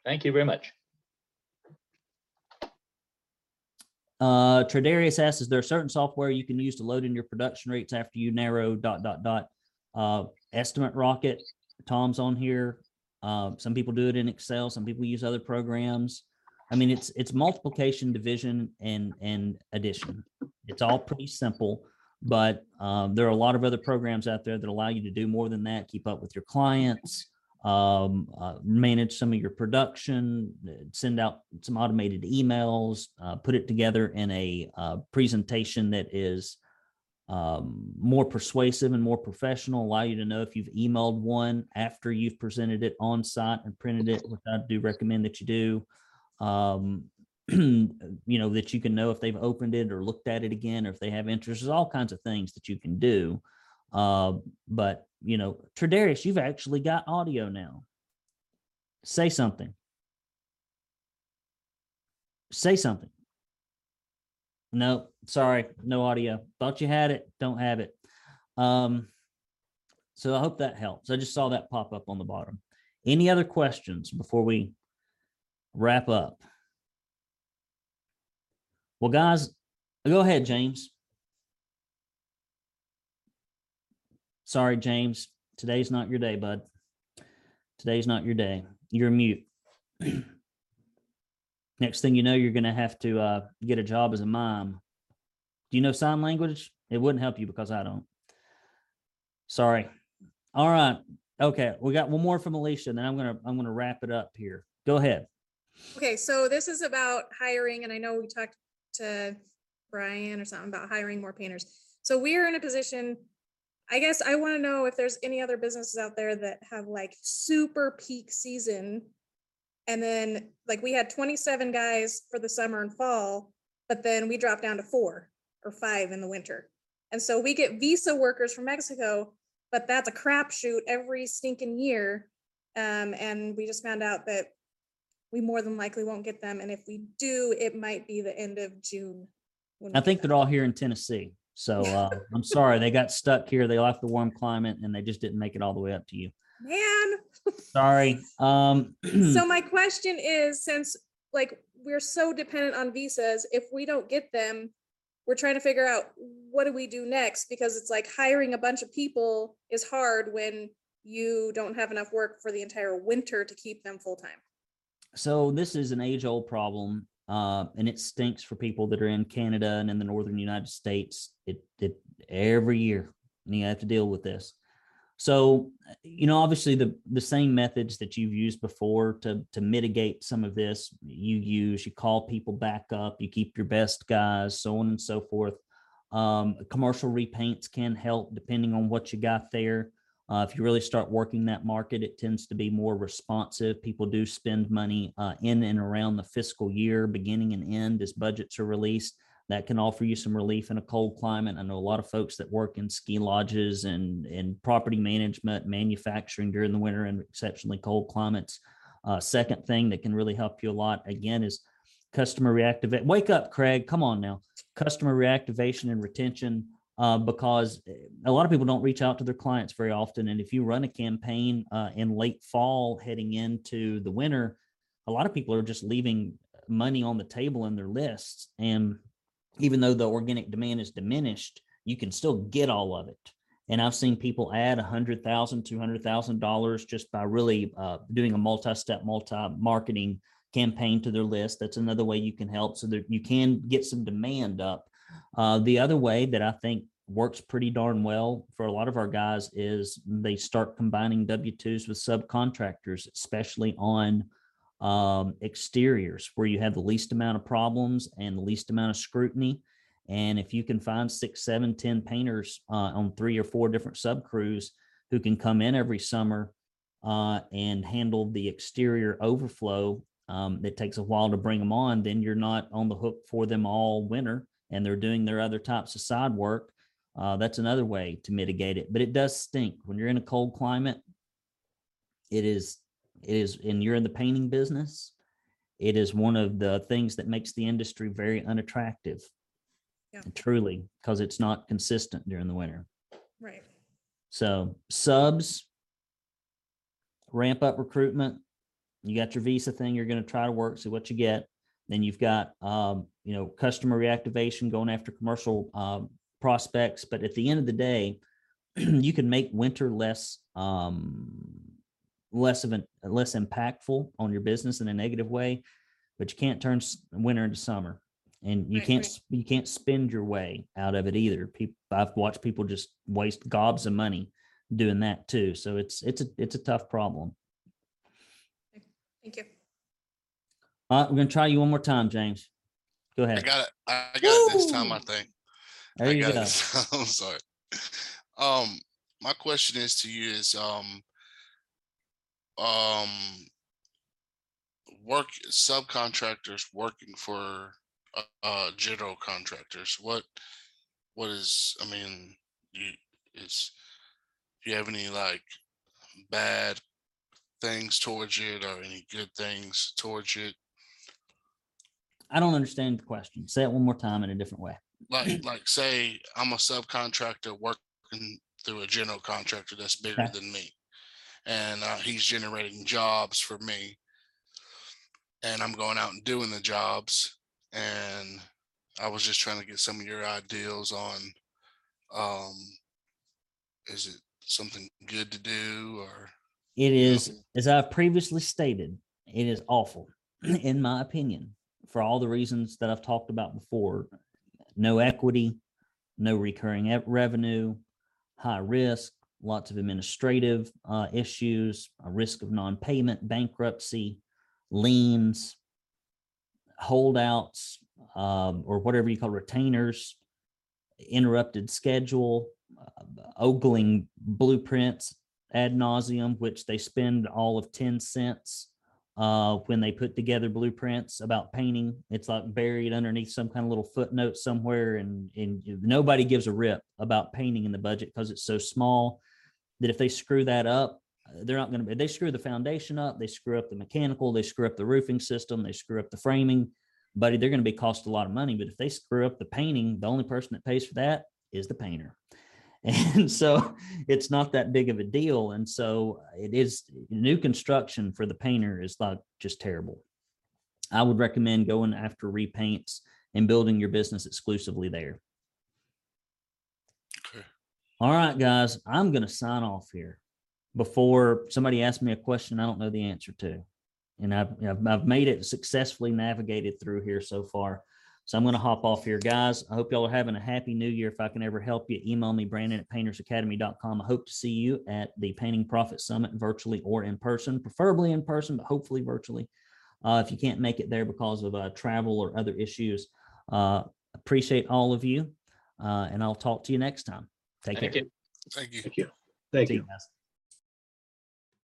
Thank you very much. Uh, Tradarius asks, is there certain software you can use to load in your production rates after you narrow dot, dot, dot? Uh, Estimate Rocket, Tom's on here. Uh, some people do it in Excel, some people use other programs. I mean, it's, it's multiplication, division, and, and addition. It's all pretty simple, but, um, there are a lot of other programs out there that allow you to do more than that, keep up with your clients, um, uh, manage some of your production, uh, send out some automated emails, uh, put it together in a uh, presentation that is um, more persuasive and more professional, allow you to know if you've emailed one after you've presented it on site and printed it, which I do recommend that you do. Um, you know, that you can know if they've opened it or looked at it again, or if they have interest. There's all kinds of things that you can do. Uh, but you know, Tradarius, you've actually got audio now. Say something. Say something. No, sorry, no audio. Thought you had it, don't have it. Um, so I hope that helps. I just saw that pop up on the bottom. Any other questions before we wrap up? Well, guys, go ahead, James. Sorry, James. Today's not your day, bud. Today's not your day. You're mute. Next thing you know, you're gonna have to uh, get a job as a mime. Do you know sign language? It wouldn't help you because I don't. Sorry. All right. Okay, we got one more from Alicia, and then I'm gonna I'm gonna wrap it up here. Go ahead. Okay, so this is about hiring, and I know we talked to Brian or something about hiring more painters. So we are in a position, I guess I want to know if there's any other businesses out there that have like super peak season. And then like we had twenty-seven guys for the summer and fall, but then we dropped down to four or five in the winter. And so we get visa workers from Mexico, but that's a crapshoot every stinking year. Um, and we just found out that we more than likely won't get them. And if we do, it might be the end of June. I think they're all here in Tennessee. So uh, I'm sorry they got stuck here. They left the warm climate and they just didn't make it all the way up to you. Man, Sorry. Um, so my question is, since like we're so dependent on visas, if we don't get them, we're trying to figure out what do we do next? Because it's like hiring a bunch of people is hard when you don't have enough work for the entire winter to keep them full time. so this is an age old problem uh, and it stinks for people that are in canada and in the northern united states. It, it every year and you have to deal with this. So you know obviously the the same methods that you've used before to to mitigate some of this you use you call people back up you keep your best guys so on and so forth. Um, commercial repaints can help depending on what you got there uh, if you really start working that market, it tends to be more responsive. People do spend money uh, in and around the fiscal year, beginning and end as budgets are released. That can offer you some relief in a cold climate. I know a lot of folks that work in ski lodges and, and property management, manufacturing during the winter in exceptionally cold climates. Uh, second thing that can really help you a lot, again, is customer reactivate. Wake up, Craig. Come on now. Customer reactivation and retention uh, because a lot of people don't reach out to their clients very often. And if you run a campaign uh, in late fall heading into the winter, a lot of people are just leaving money on the table in their lists. And even though the organic demand is diminished, you can still get all of it. And I've seen people add a hundred thousand, two hundred thousand dollars just by really uh, doing a multi-step, multi-marketing campaign to their list. That's another way you can help so that you can get some demand up. Uh, the other way that I think works pretty darn well for a lot of our guys is they start combining W twos with subcontractors, especially on um, exteriors where you have the least amount of problems and the least amount of scrutiny. And if you can find six, seven, ten painters uh, on three or four different sub crews who can come in every summer uh, and handle the exterior overflow, um, it takes a while to bring them on. Then you're not on the hook for them all winter, and they're doing their other types of side work. Uh, that's another way to mitigate it, but it does stink when you're in a cold climate. It is, it is, and you're in the painting business. It is one of the things that makes the industry very unattractive. Yeah. Truly, because it's not consistent during the winter. Right. So subs, ramp up recruitment. You got your visa thing. You're going to try to work, see what you get. Then you've got, um, you know, customer reactivation going after commercial um, prospects. But at the end of the day, you can make winter less, um, less of an less impactful on your business in a negative way. But you can't turn winter into summer, and you Right, can't right. you can't spend your way out of it either. People, I've watched people just waste gobs of money doing that too. So it's it's a it's a tough problem. Thank you. All right, we're gonna try you one more time, James. Go ahead. I got it. I I got it this time, I think. There I you go. I'm sorry. Um, my question is to you is, um, um, work subcontractors working for, uh, uh, general contractors, what, what is, I mean, you, it's, do you have any like bad things towards it or any good things towards it? I don't understand the question. Say it one more time in a different way. Like like say I'm a subcontractor working through a general contractor that's bigger Okay. than me and uh, he's generating jobs for me and I'm going out and doing the jobs and I was just trying to get some of your ideals on um is it something good to do or It is, as I've previously stated, it is awful, in my opinion, for all the reasons that I've talked about before. No equity, no recurring revenue, high risk, lots of administrative uh, issues, a risk of non-payment, bankruptcy, liens, holdouts, um, or whatever you call retainers, interrupted schedule, uh, ogling blueprints ad nauseum, which they spend all of 10 cents uh, when they put together blueprints about painting. It's like buried underneath some kind of little footnote somewhere, and, and nobody gives a rip about painting in the budget because it's so small that if they screw that up, they're not going to. Be they screw the foundation up, they screw up the mechanical, they screw up the roofing system, they screw up the framing. Buddy, they're going to be cost a lot of money. But if they screw up the painting, the only person that pays for that is the painter. And so it's not that big of a deal. And so it is new construction for the painter is like just terrible. I would recommend going after repaints and building your business exclusively there. Okay. All right, guys, I'm going to sign off here before somebody asks me a question I don't know the answer to. And I've, I've, I've made it successfully navigated through here so far. So I'm going to hop off here, guys. I hope y'all are having a happy new year. If I can ever help you, email me, Brandon at paintersacademy.com. I hope to see you at the Painting Profit Summit virtually or in person, preferably in person, but hopefully virtually. Uh, if you can't make it there because of uh, travel or other issues, uh, appreciate all of you. Uh, and I'll talk to you next time. Take Thank care. you. thank you Thank you. Thank See you. you guys.